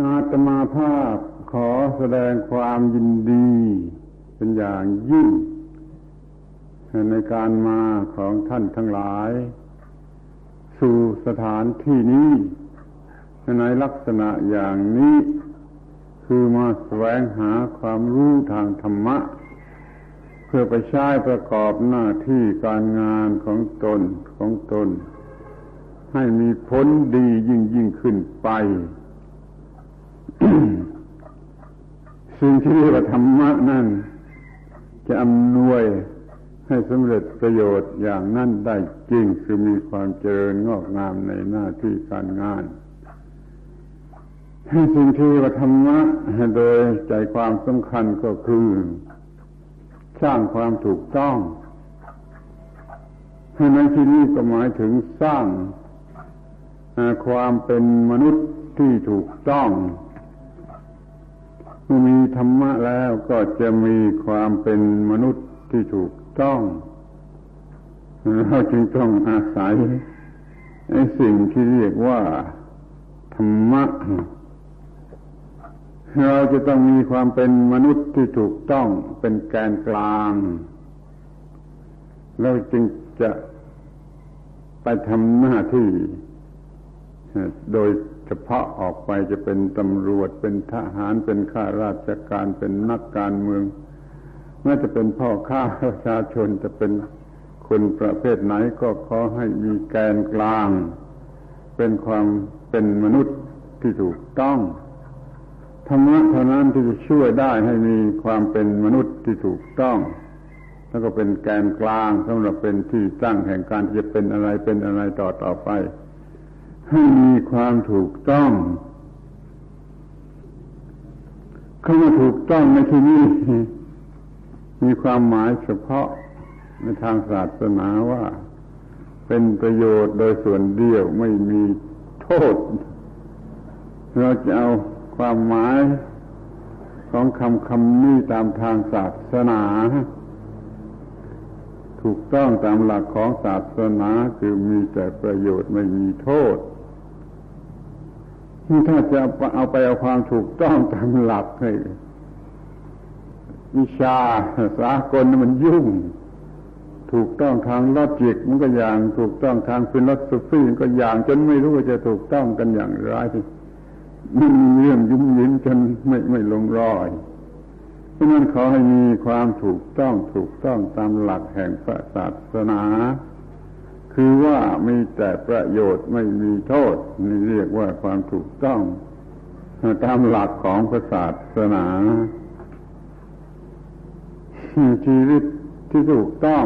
อาตมาภาพขอแสดงความยินดี เป็นอย่างยิ่ง ในการมาของท่านทั้งหลาย สู่สถานที่นี้ ในลักษณะอย่างนี้ คือมาแสวงหาความรู้ทางธรรมะ เพื่อไปใช้ประกอบหน้าที่การงานของตนของตน ให้มีผลดียิ่งยิ่งขึ้นไป สิ่งที่เรียกว่าธรรมะนั่นจะอำนวยให้สำเร็จประโยชน์อย่างนั้นได้จริงคือมีความเจริญงอกงามในหน้าที่การงานให้สิ่งที่ว่าธรรมะโดยใจความสำคัญก็คือ สร้างความถูกต้องให้ในที่นี้ก็หมายถึงสร้างความเป็นมนุษย์ที่ถูกต้อง เมื่อมีธรรมะแล้วก็จะมีความเป็นมนุษย์ที่ถูกต้อง เราจึงต้องอาศัยไอ้สิ่งที่เรียกว่า ธรรมะ เราจะต้องมีความเป็นมนุษย์ที่ถูกต้องเป็นแกนกลางเราจึงจะไปทำหน้าที่โดย เฉพาะออกไปจะเป็นตำรวจเป็นทหารเป็นข้าราชการเป็นนักการเมืองแม้จะเป็นพ่อข้าประชาชนจะเป็นคนประเภทไหนก็ขอให้มีแกนกลาง เป็นความเป็นมนุษย์ที่ถูกต้องธรรมะเท่านั้นที่จะช่วยได้ให้มีความเป็นมนุษย์ที่ถูกต้อง แล้วก็เป็นแกนกลางสำหรับเป็นที่ตั้งแห่งการที่จะเป็นอะไรเป็นอะไรต่อต่อไป ให้มีความถูกต้องคำว่าถูกต้องในที่นี้มีความหมายเฉพาะในทางศาสนาว่า เป็นประโยชน์โดยส่วนเดียวไม่มีโทษ เราจะเอาความหมายของคำคำนี้ตามทางศาสนา ถูกต้องตามหลักของศาสนาคือมีแต่ประโยชน์ไม่มีโทษ ถ้าจะเอาไปเอาความถูกต้องตามหลักให้วิชาสากลมันยุ่ง ถูกต้องทาง logic มันก็อย่างถูกต้องทาง philosophy มันก็อย่างจนไม่รู้ว่าจะถูกต้องกันอย่างไรมันมีเรื่องยุ่งยินจนไม่ไม่ลงรอยเพราะนั้นขอให้มีความถูกต้องถูกต้องตามหลักแห่งพระศาสนา คือว่ามีแต่ประโยชน์ไม่มีโทษ นี่เรียกว่าความถูกต้อง ตามหลักของศาสนาชีวิตที่ถูกต้อง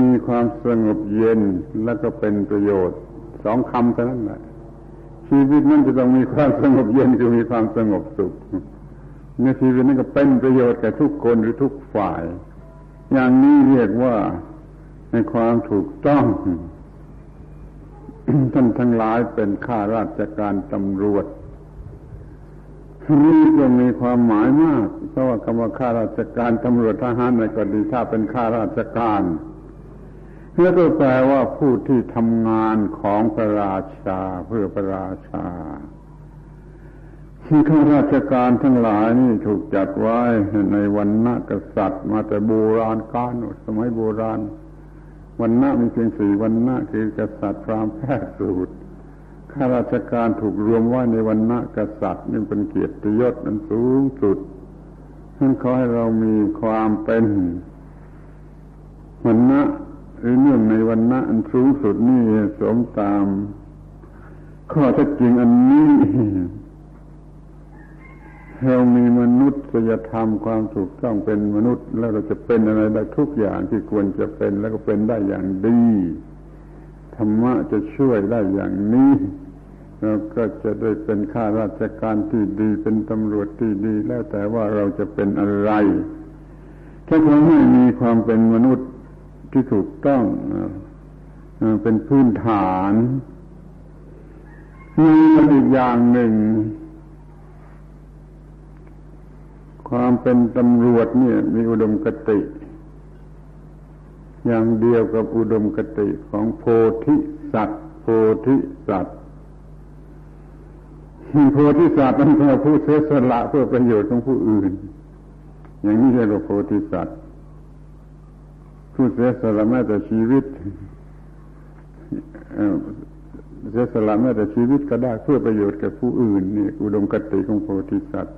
มีความสงบเย็นและก็เป็นประโยชน์สองคำเท่านั้นแหละชีวิตนั้นจะต้องมีความสงบเย็นคือมีความสงบสุขในชีวิตนั้นก็เป็นประโยชน์แก่ทุกคนหรือทุกฝ่าย อย่างนี้เรียกว่า ในความถูกต้อง ท่านทั้งหลายเป็นข้าราชการตำรวจนี่ก็มีความหมายมาก เพราะว่าคำว่าข้าราชการตำรวจทหารในกรณีถ้าเป็นข้าราชการแล้วก็แปลว่าผู้ที่ทำงานของพระราชาเพื่อพระราชาที่ข้าราชการทั้งหลายนี่ถูกจัดไว้ในวันณะกษัตริย์ มาแต่โบราณกาลสมัยโบราณ วันหน้ามีเพียงสี่วันหน้าคือกษัตริย์พราหมณ์แพทย์สูตรข้าราชการถูกรวมไว้ในวันหน้ากษัตริย์นี่เป็นเกียรติยศนั้นสูงสุดท่านขอให้เรามีความเป็นวันณะหรือเนื่องในวันณะอันสูงสุดนี่สมตามข้อเท็จจริงอันนี้ เรามีมนุษยธรรมความถูกต้องเป็นมนุษย์ แล้วเราจะเป็นอะไรได้ทุกอย่างที่ควรจะเป็นแล้วก็เป็นได้อย่างดีธรรมะจะช่วยได้อย่างนี้เราก็จะได้เป็นข้าราชการที่ดีเป็นตำรวจที่ดี แล้วแต่ว่าเราจะเป็นอะไร ถ้าเราไม่มีความเป็นมนุษย์ที่ถูกต้องเป็นพื้นฐานมีอีกอย่างหนึ่ง ความเป็นตำรวจเนี่ยมีอุดมคติ อย่างเดียวกับอุดมคติของโพธิสัตว์โพธิสัตว์โพธิสัตว์นั้นก็ผู้เสียสละเพื่อประโยชน์ของผู้อื่น อย่างนี้เรียกว่าโพธิสัตว์ผู้เสียสละแม้แต่ชีวิตเสียสละแม้แต่ชีวิตก็ได้เพื่อประโยชน์แก่ผู้อื่นนี่อุดมคติของโพธิสัตว์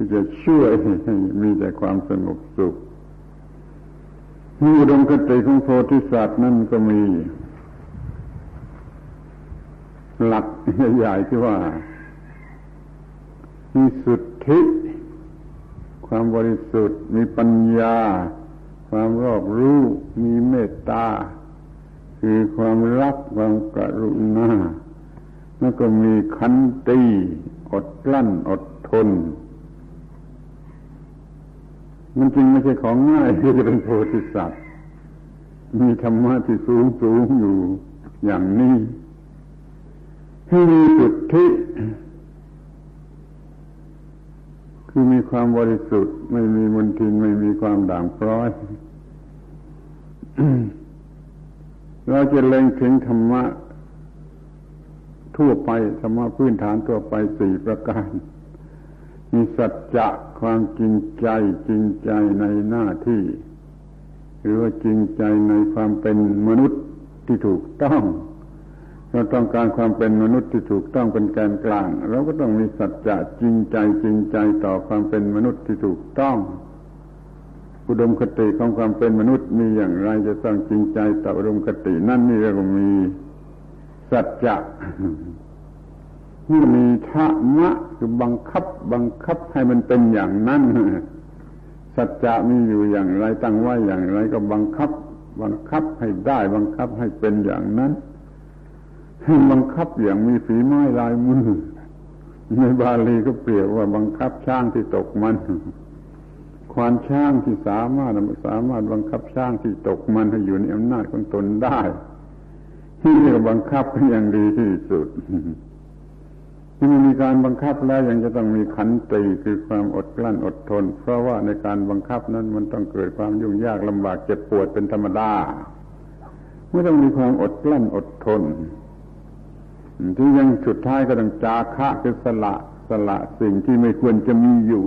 ที่จะช่วยมีแต่ความสงบสุขอุดมคติของโพธิสัตว์นั่นก็มี หลักใหญ่ๆที่ว่ามีสุทธิ ความบริสุทธิ์ มีปัญญา ความรอบรู้ มีเมตตา คือความรักความกรุณาแล้วก็มีขันติอดกลั้นอดทน มันจริงไม่ใช่ของง่ายที่จะเป็นโพธิสัตว์มีธรรมะที่สูงสูงอยู่อย่างนี้ให้มีสุทธิคือมีความบริสุทธิ์ ไม่มีมลทินไม่มีความด่างพร้อยเราจะเล็งถึงธรรมะทั่วไปธรรมะพื้นฐานทั่วไปสี่ประการ มีสัจจะความจริงใจจริงใจในหน้าที่ หรือว่าจริงใจในความเป็นมนุษย์ที่ถูกต้องเราต้องการความเป็นมนุษย์ที่ถูกต้องเป็นแกนกลางเราก็ต้องมีสัจจะจริงใจจริงใจต่อความเป็นมนุษย์ที่ถูกต้องอุดมคติของความเป็นมนุษย์มีอย่างไรจะต้องจริงใจต่ออุดมคตินั่นนี่เรียกว่ามีสัจจะ นี่มีธรรมะคือบังคับบังคับให้มันเป็นอย่างนั้นสัจจะมีอยู่อย่างไรตั้งไว้อย่างไรก็บังคับ บังคับให้ได้บังคับให้เป็นอย่างนั้นบังคับอย่างมีฝีไม้ลายมือในบาลีก็เปรียบว่าบังคับช้างที่ตกมัน ควานช้างที่สามารถสามารถบังคับช้างที่ตกมันให้อยู่ในอำนาจของตนได้ ที่เรียกบังคับเป็นอย่างดีที่สุด ที่มีการบังคับแล้วยังจะต้องมีขันติคือความอดกลั้นอดทน เพราะว่าในการบังคับนั้นมันต้องเกิดความยุ่งยากลำบากเจ็บปวดเป็นธรรมดาเมื่อต้องมีความอดกลั้นอดทน ที่ยังสุดท้ายก็ต้องจาคะคือสละสละสิ่งที่ไม่ควรจะมีอยู่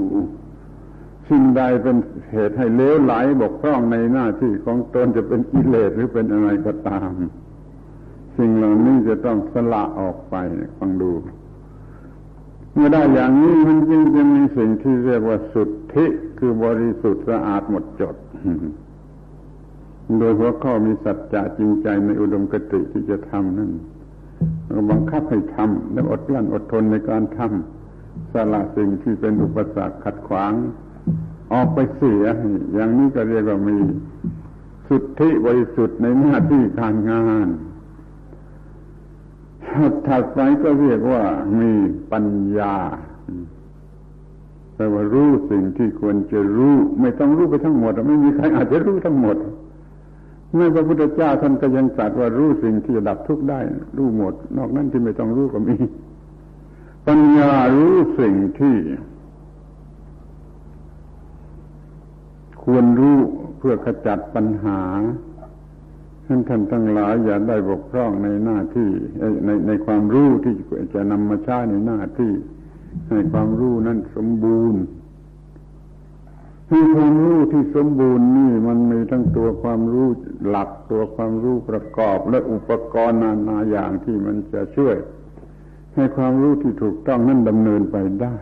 สิ่งใดเป็นเหตุให้เลวไหลบกพร่องในหน้าที่ของตนจะเป็นกิเลสหรือเป็นอะไรก็ตาม สิ่งเหล่านี้จะต้องสละออกไปฟังดู เมื่อได้อย่างนี้มันจึงจะมีสิ่งที่เรียกว่าสุทธิคือบริสุทธิ์สะอาดหมดจด โดยหัวข้อมีสัจจะจริงใจในอุดมคติที่จะทำนั่นบังคับให้ทำแล้วอดกลั้นอดทนในการทำสละสิ่งที่เป็นอุปสรรคขัดขวาง ออกไปเสีย อย่างนี้ก็เรียกว่ามีสุทธิบริสุทธิ์ในหน้าที่การงาน ถัดไปก็เรียกว่ามีปัญญาแปลว่ารู้สิ่งที่ควรจะรู้ ไม่ต้องรู้ไปทั้งหมดไม่มีใครอาจจะรู้ทั้งหมดแม่พระพุทธเจ้าท่านก็ยังสัตว์ว่ารู้สิ่งที่จะดับทุกข์ได้ รู้หมด นอกนั้นที่ไม่ต้องรู้ก็มี ปัญญารู้สิ่งที่ ควรรู้เพื่อขจัดปัญหา ท่านท่านทั้งหลายอย่าได้บกพร่องในหน้าที่ในในความรู้ที่จะนำมาใช้ในหน้าที่ให้ความรู้นั้นสมบูรณ์คือความรู้ที่สมบูรณ์นี่มันมีทั้งตัวความรู้หลักตัวความรู้ประกอบ และอุปกรณ์นานาอย่างที่มันจะช่วย ให้ความรู้ที่ถูกต้องนั้นดำเนินไปได้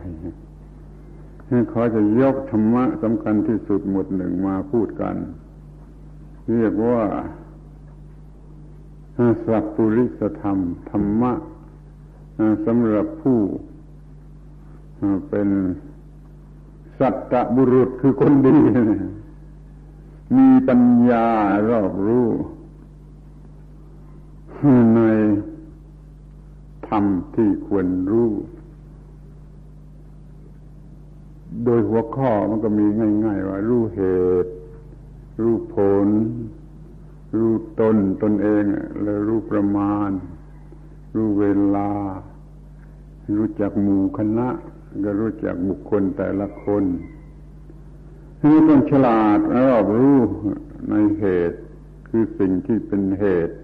ขอจะยกธรรมะสำคัญที่สุดหมวดหนึ่งมาพูดกัน เรียกว่า สัพปุริสธรรม ธรรมะสำหรับผู้เป็นสัตตบุรุษคือคนดี มีปัญญารอบรู้ในธรรมที่ควรรู้ โดยหัวข้อมันก็มีง่าย ๆ ว่ารู้เหตุ รู้ผล รู้ตนตนเองแล้วรู้ประมาณ รู้เวลา รู้จักหมู่คณะ ก็รู้จักบุคคลแต่ละคนที่ต้องฉลาดรอบรู้ในเหตุคือสิ่งที่เป็นเหตุ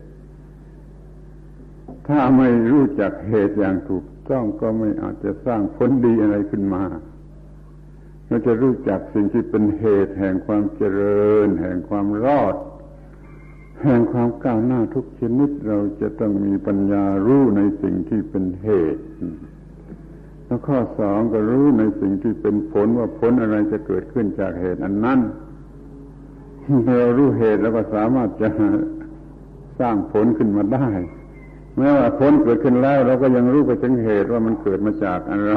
ถ้าไม่รู้จักเหตุอย่างถูกต้องก็ไม่อาจจะสร้างผลดีอะไรขึ้นมาเราจะรู้จักสิ่งที่เป็นเหตุแห่งความเจริญ แห่งความรอด แห่งความก้าวหน้าทุกชนิดเราจะต้องมีปัญญารู้ในสิ่งที่เป็นเหตุ แล้วข้อสองก็รู้ในสิ่งที่เป็นผลว่าผลอะไรจะเกิดขึ้นจากเหตุอันนั้นเรารู้เหตุแล้วก็สามารถจะสร้างผลขึ้นมาได้ แม้ว่าผลเกิดขึ้นแล้ว เราก็ยังรู้ไปถึงเหตุว่ามันเกิดมาจากอะไร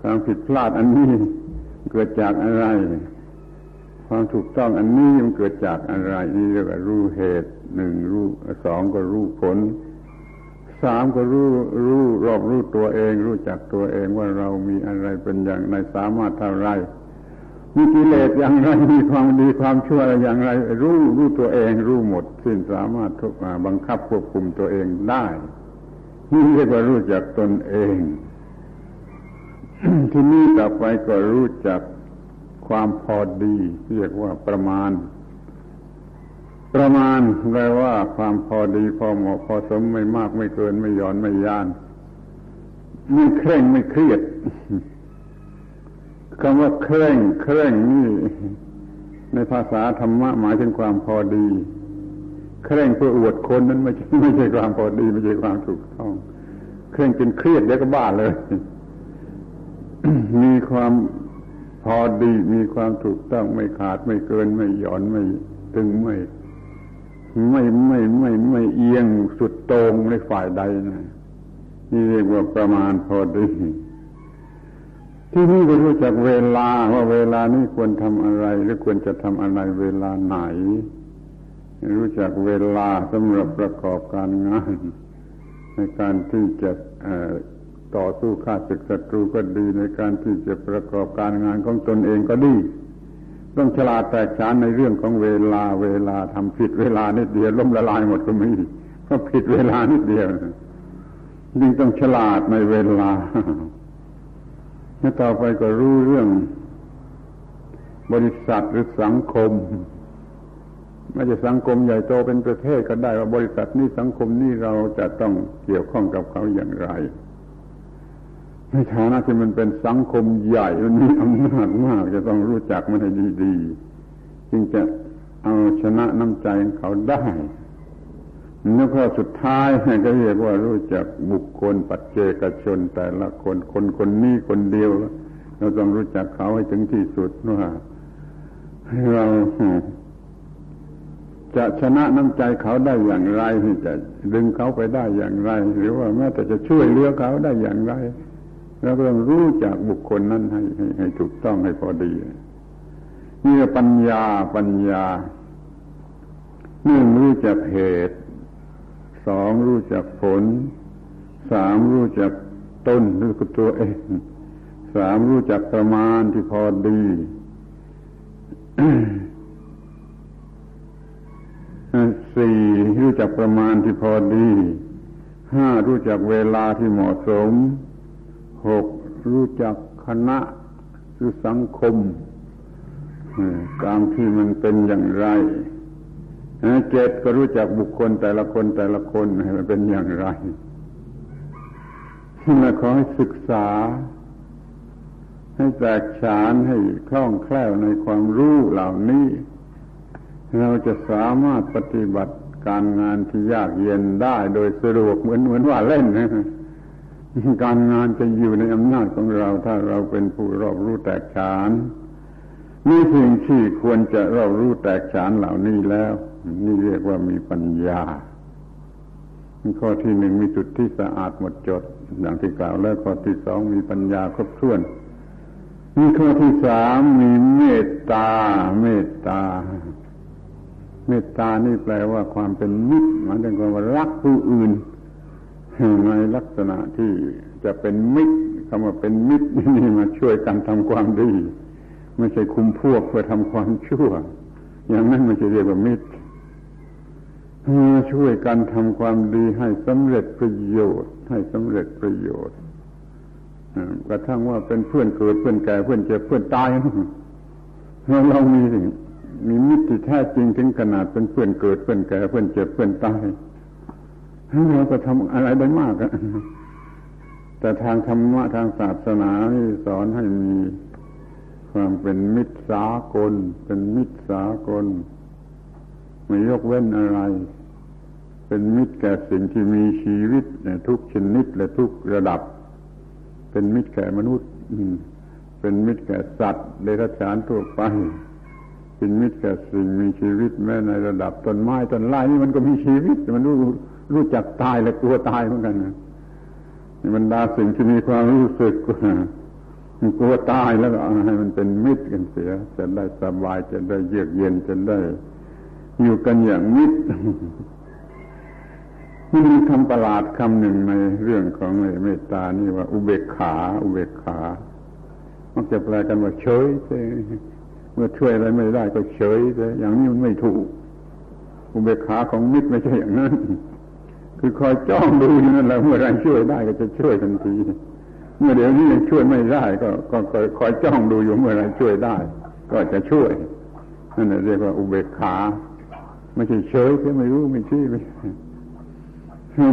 ความผิดพลาดอันนี้เกิดจากอะไร ความถูกต้องอันนี้มันเกิดจากอะไรนี่เรียกว่ารู้เหตุหนึ่งรู้สองก็รู้ผลสามก็รู้รู้รอบรู้ตัวเอง รู้จักตัวเองว่าเรามีอะไรเป็นอย่างไรสามารถเท่าไรมีกิเลสอย่างไรมีความดีความชั่วอะไรอย่างไร รู้รู้ตัวเอง รู้หมดสิ้นสามารถทุกบังคับควบคุมตัวเองได้ นี่เรียกว่ารู้จักตนเอง ที่นี่ต่อไปก็รู้จัก ความพอดี เรียกว่าประมาณ ประมาณแปลว่าความพอดีพอเหมาะพอสมไม่มากไม่เกินไม่หย่อนไม่ย่าน ไม่เคร่งไม่เครียดคำว่าเคร่ง เคร่งนี่ ในภาษาธรรมะหมายถึงความพอดี เคร่งเพื่ออวดคนนั้นไม่ใช่ไม่ใช่ความพอดี ไม่ใช่ความถูกต้อง เคร่งจนเครียดเดี๋ยวก็บ้าเลย มีความ พอดีมีความถูกต้องไม่ขาดไม่เกินไม่หย่อนไม่ตึงไม่ไม่ไม่ไม่ไม่เอียงสุดตรงในฝ่ายใดนะนี่เรียกว่าประมาณพอดี ที่นี่ก็รู้จักเวลาว่าเวลานี้ควรทำอะไร หรือควรจะทำอะไรเวลาไหน รู้จักเวลาสำหรับประกอบการงาน ในการที่จะ ต่อสู้ฆ่าศึกศัตรูก็ดีในการที่จะประกอบการงานของตนเองก็ดี ต้องฉลาดแตกฉานในเรื่องของเวลาเวลาทำผิดเวลานิดเดียวล้มละลายหมดก็มีเพราะผิดเวลานิดเดียวยิ่งต้องฉลาดในเวลาแล้วต่อไปก็รู้เรื่อง บริษัทหรือสังคมไม่ใช่สังคมใหญ่โตเป็นประเทศก็ได้ว่าบริษัทนี้สังคมนี้เราจะต้องเกี่ยวข้องกับเขาอย่างไร ในฐานะที่มันเป็นสังคมใหญ่มันมีอำนาจมาก จะต้องรู้จักมันให้ดีๆจึงจะเอาชนะน้ำใจของเขาได้แล้วข้อสุดท้ายก็เรียกว่ารู้จักบุคคลปัจเจกชน แต่ละคนคนคนนี้คนเดียวเราต้องรู้จักเขาให้ถึงที่สุดว่าเราจะชนะน้ำใจเขาได้อย่างไรจะดึงเขาไปได้อย่างไร หรือว่าแม้แต่จะช่วยเหลือเขาได้อย่างไร เราต้องรู้จักบุคคลนั้นให้ให้ให้ถูกต้องให้พอดีนี่ปัญญาปัญญาหนึ่งรู้จักเหตุสองรู้จักผลสามรู้จักต้นรู้กับตัวเองสามรู้จักประมาณที่พอดีสี่รู้จักประมาณที่พอดีห้ารู้จักเวลาที่เหมาะสม หกรู้จักคณะคือสังคมตามที่มันเป็นอย่างไรเจ็ดก็รู้จักบุคคลแต่ละคนแต่ละคนมันเป็นอย่างไรที่มาขอให้ศึกษา ให้แตกฉานให้คล่องแคล่วในความรู้เหล่านี้ เราจะสามารถปฏิบัติการงานที่ยากเย็นได้โดยสะดวกเหมือนเหมือนว่าเล่น การงานจะอยู่ในอำนาจของเรา ถ้าเราเป็นผู้รอบรู้แตกฉานมีสิ่งที่ควรจะรอบรู้แตกฉานเหล่านี้แล้ว นี่เรียกว่ามีปัญญาข้อที่หนึ่งมีจุดที่สะอาดหมดจด อย่างที่กล่าวแล้วข้อที่สองมีปัญญาครบถ้วนมีข้อที่สามมีเมตตา เมตตา เมตตานี่แปลว่าความเป็นมิตรหมายถึงความรักผู้อื่น ในลักษณะที่จะเป็นมิตรคำว่าเป็นมิตรนี่มาช่วยกันทำความดี ไม่ใช่คุมพวกเพื่อทำความชั่ว อย่างนั้นไม่ใช่เรียกว่ามิตรช่วยกันทำความดีให้สำเร็จประโยชน์ ให้สำเร็จประโยชน์กระทั่งว่าเป็นเพื่อนเกิดเพื่อนแก่เพื่อนเจ็บเพื่อนตายเราเรามีมีมิตรที่แท้จริงถึงขนาดเป็นเพื่อนเกิดเพื่อนแก่เพื่อนเจ็บเพื่อนตาย เราก็ทำอะไรได้มากอะแต่ทางธรรมะทางศาสนานี่สอนให้มีความเป็นมิตรสากล เป็นมิตรสากล ไม่ยกเว้นอะไร เป็นมิตรแก่สิ่งที่มีชีวิตในทุกชนิดและทุกระดับ เป็นมิตรแก่มนุษย์เป็นมิตรแก่สัตว์เดรัจฉานทั่วไปเป็นมิตรแก่สิ่งมีชีวิตแม้ในระดับต้นไม้ต้นไม้นี่มันก็มีชีวิตมันรู้ รู้จักตายและกลัวตายเหมือนกันนะบรรดาสิ่งที่มีความรู้สึกกลัวตายแล้วให้มันเป็นมิตรกันเสีย จะได้สบายจะได้เยือกเย็นจะได้อยู่กันอย่างมิตรมีคำประหลาดคำหนึ่งในเรื่องของเมตตานี่ว่า อุเบกขา อุเบกขามักจะแปลกันว่าเฉยเมื่อช่วยอะไรไม่ได้ก็เฉยอย่างนี้มันไม่ถูก อุเบกขาของมิตรไม่ใช่อย่างนั้น คือคอยจ้องดูอยู่นั่นแหละเมื่อไรช่วยได้ก็จะช่วยทันที เมื่อเดี๋ยวนี้ยังช่วยไม่ได้ ก็ก็คอยจ้องดูอยู่เมื่อไรช่วยได้ ก็จะช่วยนั่นเรียกว่าอุเบกขาไม่ใช่เฉยแค่ไม่รู้ไม่ชี้ไม่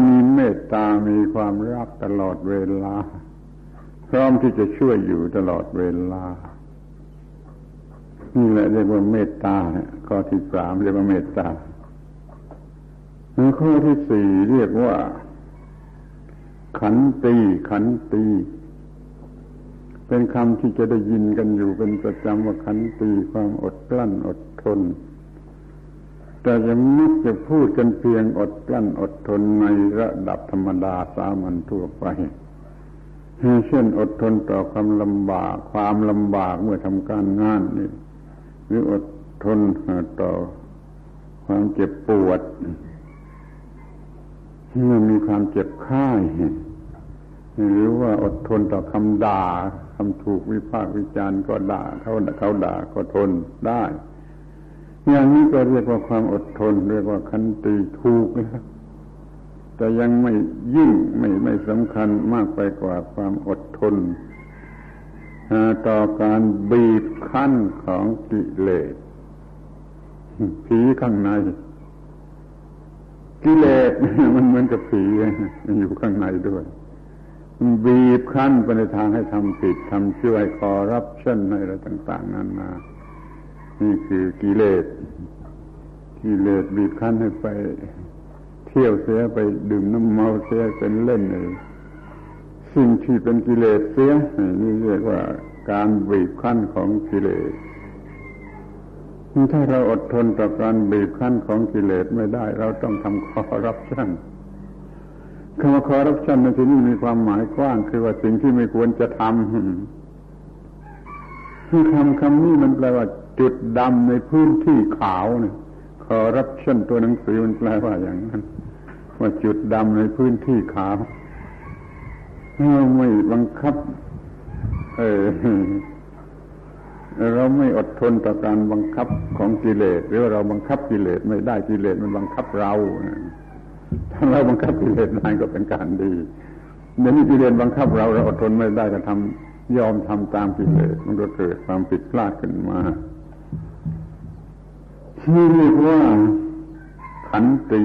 มีเมตตามีความรักตลอดเวลา พร้อมที่จะช่วยอยู่ตลอดเวลานี่แหละเรียกว่าเมตตาข้อที่สามเรียกว่าเมตตา ข้อที่สี่เรียกว่า ขันตีขันตี เป็นคำที่จะได้ยินกันอยู่เป็นประจำว่าขันตีความอดกลั้นอดทน แต่จะมักจะพูดกันเพียงอดกลั้นอดทนในระดับธรรมดาสามัญทั่วไปเช่นอดทนต่อความลำบาก ความลำบากเมื่อทำการงานนี่หรืออดทนต่อความเจ็บปวด เมื่อมีความเจ็บไข้หรือว่าอดทนต่อคำด่าคำถูกวิพากษ์วิจารณ์ก็ด่าเขาเขาด่าก็ทนได้ อย่างนี้ก็เรียกว่าความอดทน เรียกว่าคันตีถูกนะครับแต่ยังไม่ยิ่งไม่ไม่สำคัญมากไปกว่าความอดทนต่อการบีบคั้นของกิเลสผีข้างใน กิเลสมันเหมือนกับผีมันอยู่ข้างในด้วยมันบีบคั้นไปในทางให้ทำผิดทำช่วยคอรับชั่นอะไรต่าง ๆนั้นมา นี่คือกิเลสกิเลสบีบคั้นให้ไป เที่ยวเสียไปดื่มน้ำเมาเสียเป็นเล่นเลยสิ่งที่เป็นกิเลสเสียนี่เรียกว่าการบีบคั้นของกิเลส ถ้าเราอดทนต่อการบีบคั้นของกิเลสไม่ได้ เราต้องทำคอรับชั่นคำว่าคอรับชั่นในที่นี้มีความหมายกว้าง คือว่าสิ่งที่ไม่ควรจะทำคือคำคำนี้มันแปลว่า จุดดำในพื้นที่ขาวเนี่ยคอรับชั่นตัวหนังสือมันแปลว่าอย่างนั้นว่าจุดดำในพื้นที่ขาวเราไม่บังคับ เออ เราไม่อดทนต่อการบังคับของกิเลสหรือว่าเราบังคับกิเลสไม่ได้กิเลสมันบังคับเราถ้าเราบังคับกิเลสได้ก็เป็นการดีเดี๋ยวนี้กิเลสบังคับเราเราอดทนไม่ได้ก็ทำยอมทำตามกิเลสมันก็เกิดความผิดพลาดขึ้นมาที่เรียกว่าขันติ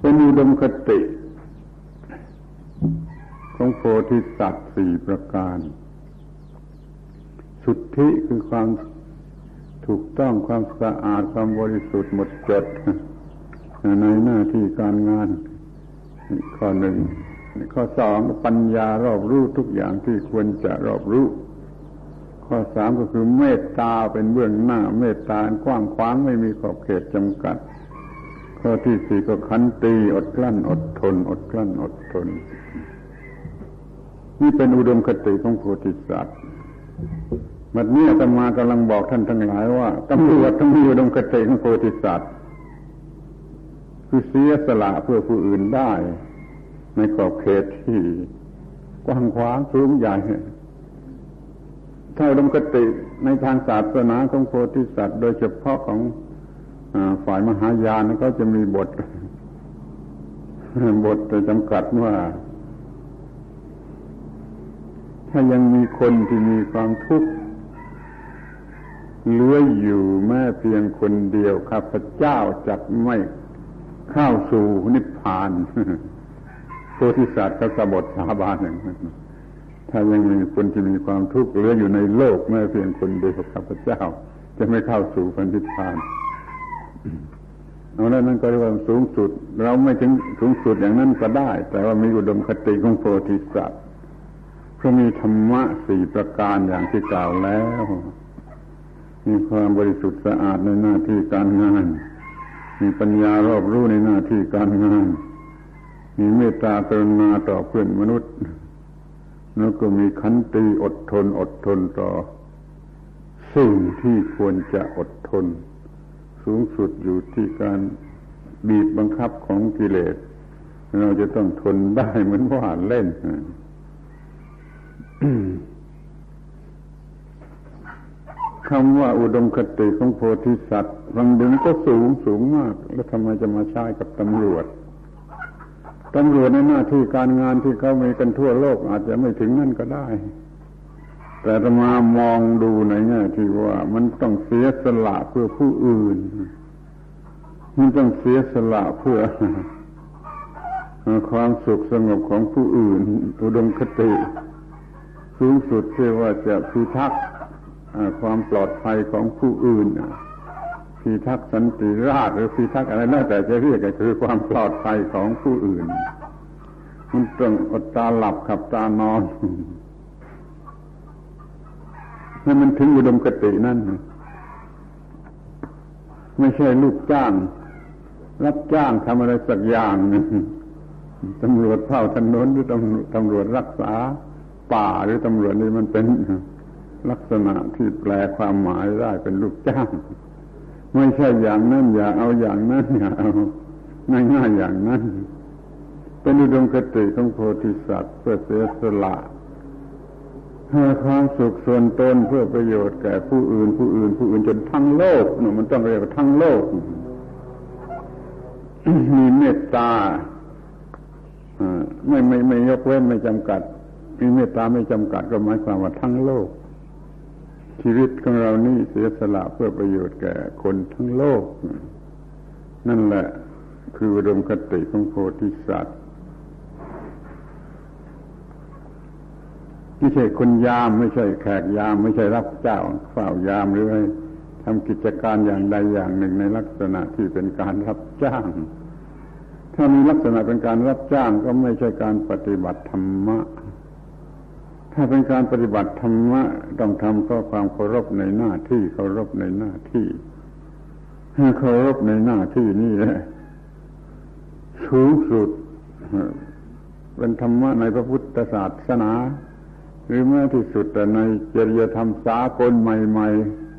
เป็นอุดมคติของโพธิสัตว์สี่ประการ สุทธิคือความถูกต้องความสะอาดความบริสุทธิ์หมดจดในหน้าที่การงาน ข้อหนึ่ง ข้อสองปัญญารอบรู้ทุกอย่างที่ควรจะรอบรู้ ข้อสามก็คือเมตตาเป็นเบื้องหน้า เมตตากว้างขวางไม่มีขอบเขตจำกัด ข้อที่สี่ก็ขันตีอดกลั้นอดทน อดกลั้นอดทน นี่เป็นอุดมคติของโพธิสัตว์ บัดนี้อาตมากำลังบอกท่านทั้งหลายว่าตำรวจต้องมีอุดมคติของโพธิสัตว์คือเสียสละเพื่อผู้อื่นได้ ในขอบเขตที่กว้างขวางสูงใหญ่ถ้าอุดมคติในทางศาสนาของโพธิสัตว์ โดยเฉพาะของฝ่ายมหายานก็จะมีบท บทจำกัดว่าถ้ายังมีคนที่มีความทุกข์ เหลืออยู่แม้เพียงคนเดียวข้าพเจ้าจักไม่เข้าสู่นิพพานโพธิสัตว์ก็สบทสาบานหนึ่งถ้ายังมีคนที่มีความทุกข์เหลืออยู่ในโลกแม้เพียงคนเดียวข้าพเจ้า จะไม่เข้าสู่พันธิพานเอาแล้วนั่นก็เรียกว่าสูงสุด เราไม่ถึงสูงสุดอย่างนั้นก็ได้ แต่ว่ามีอุดมคติของโพธิสัตว์เพราะมีธรรมะสี่ประการอย่างที่กล่าวแล้ว มีความบริสุทธิ์สะอาดในหน้าที่การงาน มีปัญญารอบรู้ในหน้าที่การงาน มีเมตตากรุณาต่อเพื่อนมนุษย์ แล้วก็มีขันติอดทนอดทนต่อ สิ่งที่ควรจะอดทน สูงสุดอยู่ที่การบีบบังคับของกิเลส เราจะต้องทนได้เหมือนว่าเล่น คำว่าอุดมคติของโพธิสัตว์ฟังดึงก็สูงสูงมาก แล้วทำไมจะมาใช้กับตำรวจตำรวจในหน้าที่การงานที่เขามีกันทั่วโลก อาจจะไม่ถึงนั่นก็ได้ แต่จะมามองดูในแง่ที่ว่ามันต้องเสียสละเพื่อผู้อื่น มันต้องเสียสละเพื่อ ความสุขสงบของผู้อื่น อุดมคติ สูงสุดที่ว่าจะพิทักษ์ ความปลอดภัยของผู้อื่นพิทักษ์สันติราษหรือพิทักษ์อะไรน่าแต่จะเรียกก็คือความปลอดภัยของผู้อื่น มันต้องอดตาหลับขับตานอนนั่นมันถึงอุดมกตินั่นไม่ใช่ลูกจ้าง รับจ้างทำอะไรสักอย่างตำรวจเฝ้าถนนหรือตำตำรวจรักษาป่าหรือตำรวจนี่มันเป็น ลักษณะที่แปลความหมายได้เป็นลูกจ้าง ไม่ใช่อย่างนั้นอย่าเอาอย่างนั้นอย่าเอาง่ายๆอย่างนั้น เป็นอุดมคติของโพธิสัตว์เพื่อเสียสละความสุขส่วนตนเพื่อประโยชน์แก่ผู้อื่น ผู้อื่น ผู้อื่นจนทั้งโลกเนี่ยมันต้องเรียกว่าทั้งโลก มีเมตตาไม่ไม่ไม่ยกเว้นไม่จำกัดมีเมตตาไม่จำกัดก็หมายความว่าทั้งโลก ชีวิตของเรานี่เสียสละเพื่อประโยชน์แก่คนทั้งโลก นั่นแหละคืออุดมคติของโพธิสัตว์ไม่ใช่คนยามไม่ใช่แขกยาม ไม่ใช่รับเจ้าเฝ้ายามหรือทำกิจการอย่างใดอย่างหนึ่งในลักษณะที่เป็นการรับจ้าง ถ้ามีลักษณะเป็นการรับจ้างก็ไม่ใช่การปฏิบัติธรรมะ ถ้าเป็นการปฏิบัติธรรมะต้องทำเพราะความเคารพในหน้าที่เคารพในหน้าที่เคารพในหน้าที่นี่แหละสูงสุดเป็นธรรมะในพระพุทธศาสนา หรือแม้ที่สุดแต่ในจริยธรรมสากลใหม่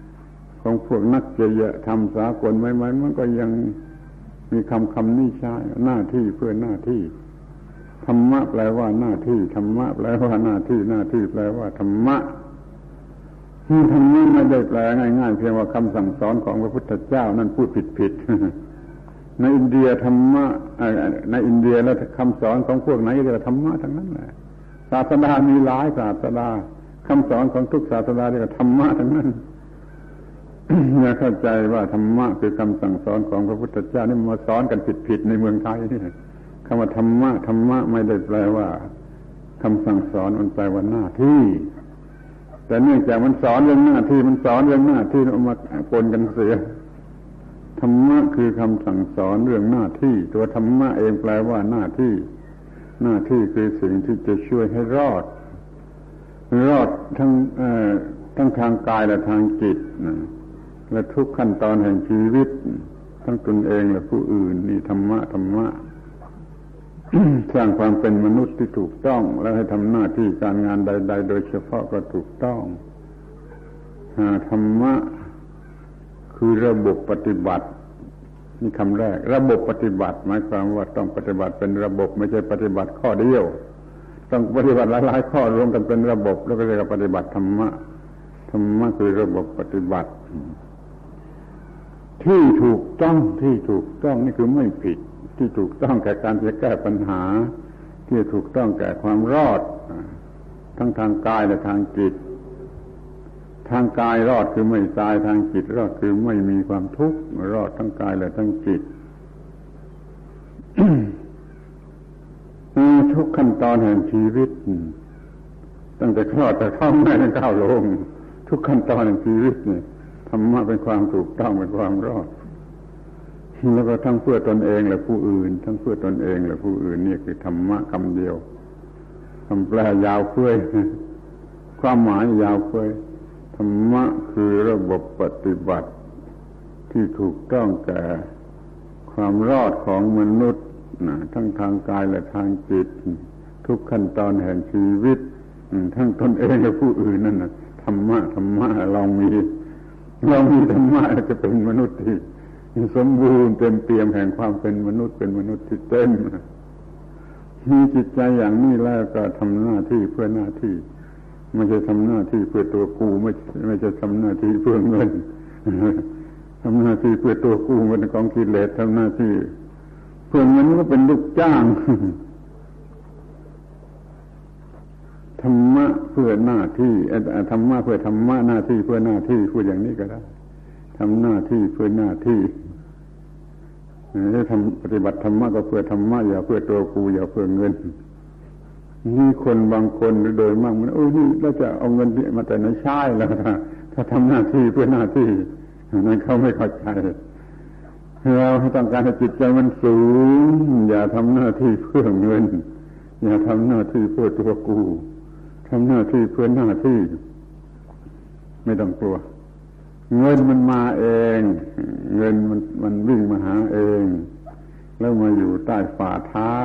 ๆ ของพวกนักจริยธรรมสากลใหม่ ๆ มันก็ยังมีคำคำนี้ใช้หน้าที่เพื่อหน้าที่ ธรรมะแปลว่าหน้าที่ธรรมะแปลว่าหน้าที่หน้าที่แปลว่าธรรมะธรรมะไม่ได้แปลง่ายๆเพียงว่าคำสั่งสอนของพระพุทธเจ้านั่นพูดผิดผิดในอินเดียธรรมะในอินเดียแล้วคำสอนของพวกไหนเรียกธรรมะทั้งนั้นแหละศาสนามีหลายศาสนาคำสอนของทุกศาสนาเรียกธรรมะทั้งนั้นอย่าเข้าใจว่าธรรมะคือคำสั่งสอนของพระพุทธเจ้านี่มาสอนกันผิดๆในเมืองไทยนี่คำว่าธรรมะธรรมะไม่ได้แปลว่าคำสั่งสอนมันแปลว่าหน้าที่ แต่เนื่องจากมันสอนเรื่องหน้าที่มันสอนเรื่องหน้าที่เอามาปนกันเสียธรรมะคือคำสั่งสอนเรื่องหน้าที่ ตัวธรรมะเองแปลว่าหน้าที่ หน้าที่คือสิ่งที่จะช่วยให้รอด รอดทั้งทั้งทางกายและทางจิตนะและทุกขั้นตอนแห่งชีวิต ทั้งตนเองและผู้อื่น นี่ธรรมะธรรมะ สร้างความเป็นมนุษย์ที่ถูกต้อง และให้ทำหน้าที่การงานใด ๆ โดยเฉพาะก็ถูกต้องธรรมะคือระบบปฏิบัตินี่คำแรก ระบบปฏิบัติ หมายความว่าต้องปฏิบัติเป็นระบบ ไม่ใช่ปฏิบัติข้อเดียว ต้องปฏิบัติหลายๆข้อรวมกันเป็นระบบ แล้วก็เรียกว่าปฏิบัติธรรมะธรรมะคือระบบปฏิบัติ ที่ถูกต้องที่ถูกต้องนี่คือไม่ผิด ที่ถูกต้องแก่การจะแก้ปัญหา ที่ถูกต้องแก่ความรอด ทั้งทางกายและทางจิต ทางกายรอดคือไม่ตายทางจิต รอดคือไม่มีความทุกข์รอดทั้งกายและทั้งจิตทุกขั้นตอนแห่งชีวิต ตั้งแต่คลอดแต่ท้องแม่จนก้าวลง ทุกขั้นตอนแห่งชีวิตนี่ธรรมะเป็นความถูกต้องเป็นความรอด แล้วก็ทั้งเพื่อตนเองและผู้อื่น ทั้งเพื่อตนเองและผู้อื่น นี่คือธรรมะคำเดียวคำแปลยาวเพื่อความหมายยาวเพื่อธรรมะคือระบบปฏิบัติ ที่ถูกต้องแก่ความรอดของมนุษย์นะทั้งทางกายและทางจิต ทุกขั้นตอนแห่งชีวิต ทั้งตนเองและผู้อื่นนั่นนะธรรมะธรรมะเรามีเรามีธรรมะจะเป็นมนุษย์ที่ สมบูรณ์เต็มเปี่ยมแห่งความเป็นมนุษย์เป็นมนุษย์ที่เต็มมีจิตใจอย่างนี้แล้วก็ทำหน้าที่เพื่อหน้าที่ ไม่ใช่ทำหน้าที่เพื่อตัวกูไม่ไม่ใช่ทำหน้าที่เพื่อเงินทำหน้าที่เพื่อตัวกูมันของกิเลสทำหน้าที่ เพื่อเงินก็เป็นลูกจ้างธรรมะเพื่อหน้าที่ธรรมะเพื่อธรรมะหน้าที่เพื่อหน้าที่พูดอย่างนี้ก็ได้ทำหน้าที่เพื่อหน้าที่ ถ้าทำปฏิบัติธรรมะก็เพื่อธรรมะอย่าเพื่อตัวกูอย่าเพื่อเงินนี่คนบางคนโดยมากมันโอ้ยนี่เราจะเอาเงินมาแต่ไหนใช่แล้วถ้าทำหน้าที่เพื่อหน้าที่นั้นเขาไม่เข้าใจเราต้องการให้จิตใจมันสูง อย่าทำหน้าที่เพื่อเงิน อย่าทำหน้าที่เพื่อตัวกูทำหน้าที่เพื่อหน้าที่ ไม่ต้องกลัว เงินมันมาเอง เงินมันมันวิ่งมาหาเอง แล้วมาอยู่ใต้ฝ่าเท้า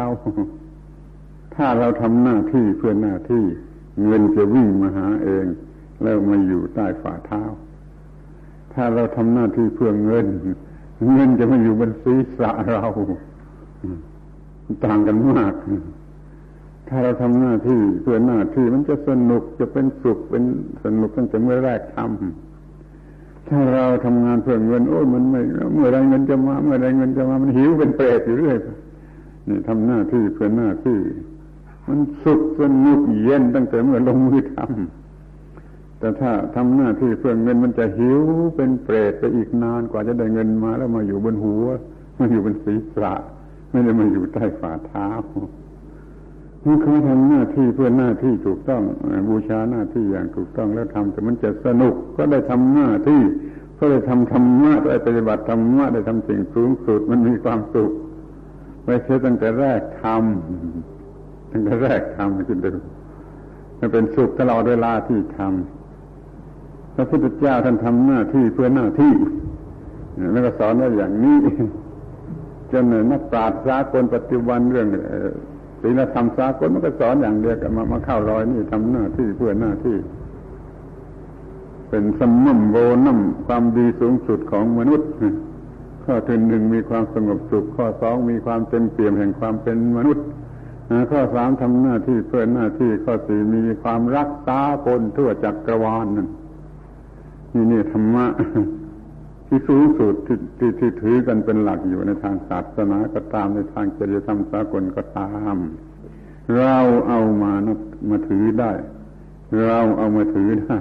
ถ้าเราทำหน้าที่เพื่อหน้าที่ เงินจะวิ่งมาหาเอง แล้วมาอยู่ใต้ฝ่าเท้า ถ้าเราทำหน้าที่เพื่อเงิน เงินจะมาอยู่บนศีรษะเราต่างกันมาก ถ้าเราทำหน้าที่เพื่อหน้าที่มันจะสนุกจะเป็นสุขเป็นสนุกตั้งแต่เมื่อแรกทำ ถ้าเราทำงานเพื่อเงินโอ้ยมันไม่เมื่อไรเงินจะมาเมื่อไรเงินจะมามันหิวเป็นเปรตอยู่เรื่อยนี่ทำหน้าที่เพื่อหน้าที่ มันสุขสนุกเย็นตั้งแต่เมื่อลงมือทำแต่ถ้าทำหน้าที่เพื่อเงินมันจะหิวเป็นเปรตไปอีกนานกว่าจะได้เงินมาแล้วมาอยู่บนหัวมาอยู่บนศีรษะไม่ได้มาอยู่ใต้ฝ่าเท้า นี่เขาทำหน้าที่เพื่อหน้าที่ถูกต้อง บูชาหน้าที่อย่างถูกต้องแล้วทำแต่มันจะสนุกก็ได้ทำหน้าที่ ก็ได้ทำธรรมะได้ปฏิบัติธรรมะได้ทำสิ่งสูงสุดมันมีความสุขไม่ใช่ตั้งแต่แรกทำตั้งแต่แรกทำจนถึงมันเป็นสุขตลอดเวลาที่ทำพระพุทธเจ้าท่านทำหน้าที่เพื่อหน้าที่แล้วก็สอนว่าอย่างนี้จนนักปราชญ์สากลปัจจุบันเรื่อง ศีลธรรมสากลมันก็สอนอย่างเดียวกันมามาเข้ารอยนี่ทำหน้าที่เพื่อหน้าที่ เป็นสมมโวนัมความดีสูงสุดของมนุษย์ ข้อที่หนึ่งมีความสงบสุข ข้อสองมีความเต็มเปี่ยมแห่งความเป็นมนุษย์ข้อสามทำหน้าที่เพื่อหน้าที่ข้อสี่มีความรักษาคนทั่วจักรวาลนั่นนี่นี่ธรรมะ ที่สูงสุดที่ที่ที่ถือกันเป็นหลักอยู่ในทางศาสนาก็ตามในทางจริยธรรมสากลก็ตาม เราเอามานับมาถือได้ เราเอามาถือได้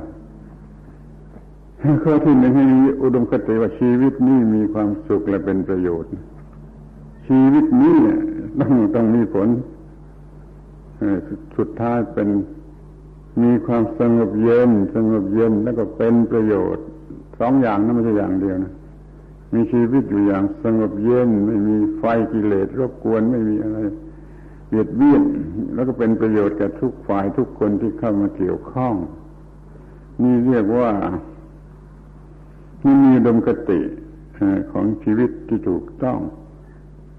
ข้อที่หนึ่งให้อุดมคติว่าชีวิตนี้มีความสุขและเป็นประโยชน์ ชีวิตนี้ต้องต้องมีผลสุดท้ายเป็นมีความสงบเย็น สงบเย็นแล้วก็เป็นประโยชน์ สองอย่างนั้นไม่ใช่อย่างเดียวนะมีชีวิตอยู่อย่างสงบเย็นไม่มีไฟกิเลสรบกวนไม่มีอะไรเบียดเบียนแล้วก็เป็นประโยชน์กับทุกฝ่ายทุกคนที่เข้ามาเกี่ยวข้อง นี่เรียกว่านี่มีดมกติของชีวิตที่ถูกต้อง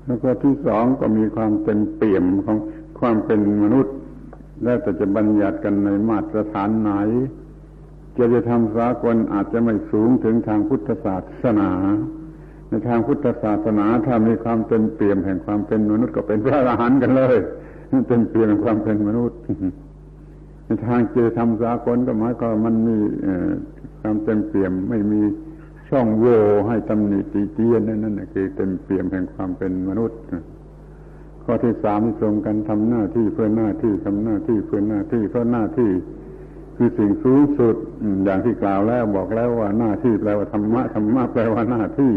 แล้วก็ที่สองก็มีความเต็มเปี่ยมของความเป็นมนุษย์ แล้วแต่จะบัญญัติกันในมาตรฐานไหน จริยธรรมสากลอาจจะไม่สูงถึงทางพุทธศาสนา ในทางพุทธศาสนาถ้ามีความเต็มเปี่ยมแห่งความเป็นมนุษย์ก็เป็นพระอรหันต์กันเลยเต็มเปี่ยมแห่งความเป็นมนุษย์ ในทางจริยธรรมสากลก็หมายความมันมีความเต็มเปี่ยมไม่มีช่องโหว่ให้ตำหนิตีเตียนนั่นนั่นคือเต็มเปี่ยมแห่งความเป็นมนุษย์ข้อที่สามตรงกันทำหน้าที่เพื่อหน้าที่ทำหน้าที่เพื่อหน้าที่เพราะหน้าที่ คือสิ่งสูงสุดอย่างที่กล่าวแล้วบอกแล้วว่าหน้าที่แปลว่าธรรมะธรรมะแปลว่าหน้าที่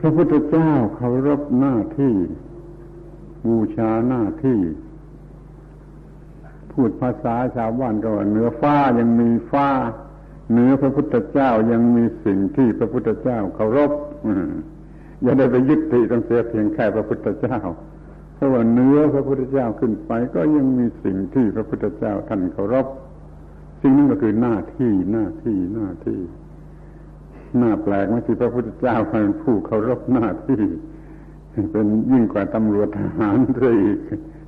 พระพุทธเจ้าเคารพหน้าที่บูชาหน้าที่ พูดภาษาชาวบ้านก็ว่าเหนือฟ้ายังมีฟ้าเหนือพระพุทธเจ้ายังมีสิ่งที่พระพุทธเจ้าเคารพอย่าได้ไปยึดติดต้องเสียเพียงแค่พระพุทธเจ้าเพราะว่าเนื้อพระพุทธเจ้าขึ้นไปก็ยังมีสิ่งที่พระพุทธเจ้าท่านเคารพ สิ่งนั้นก็คือหน้าที่หน้าที่หน้าที่หน้าแปลกไหมที่พระพุทธเจ้าเป็นผู้เคารพหน้าที่ เป็นยิ่งกว่าตำรวจทหารด้วยอีก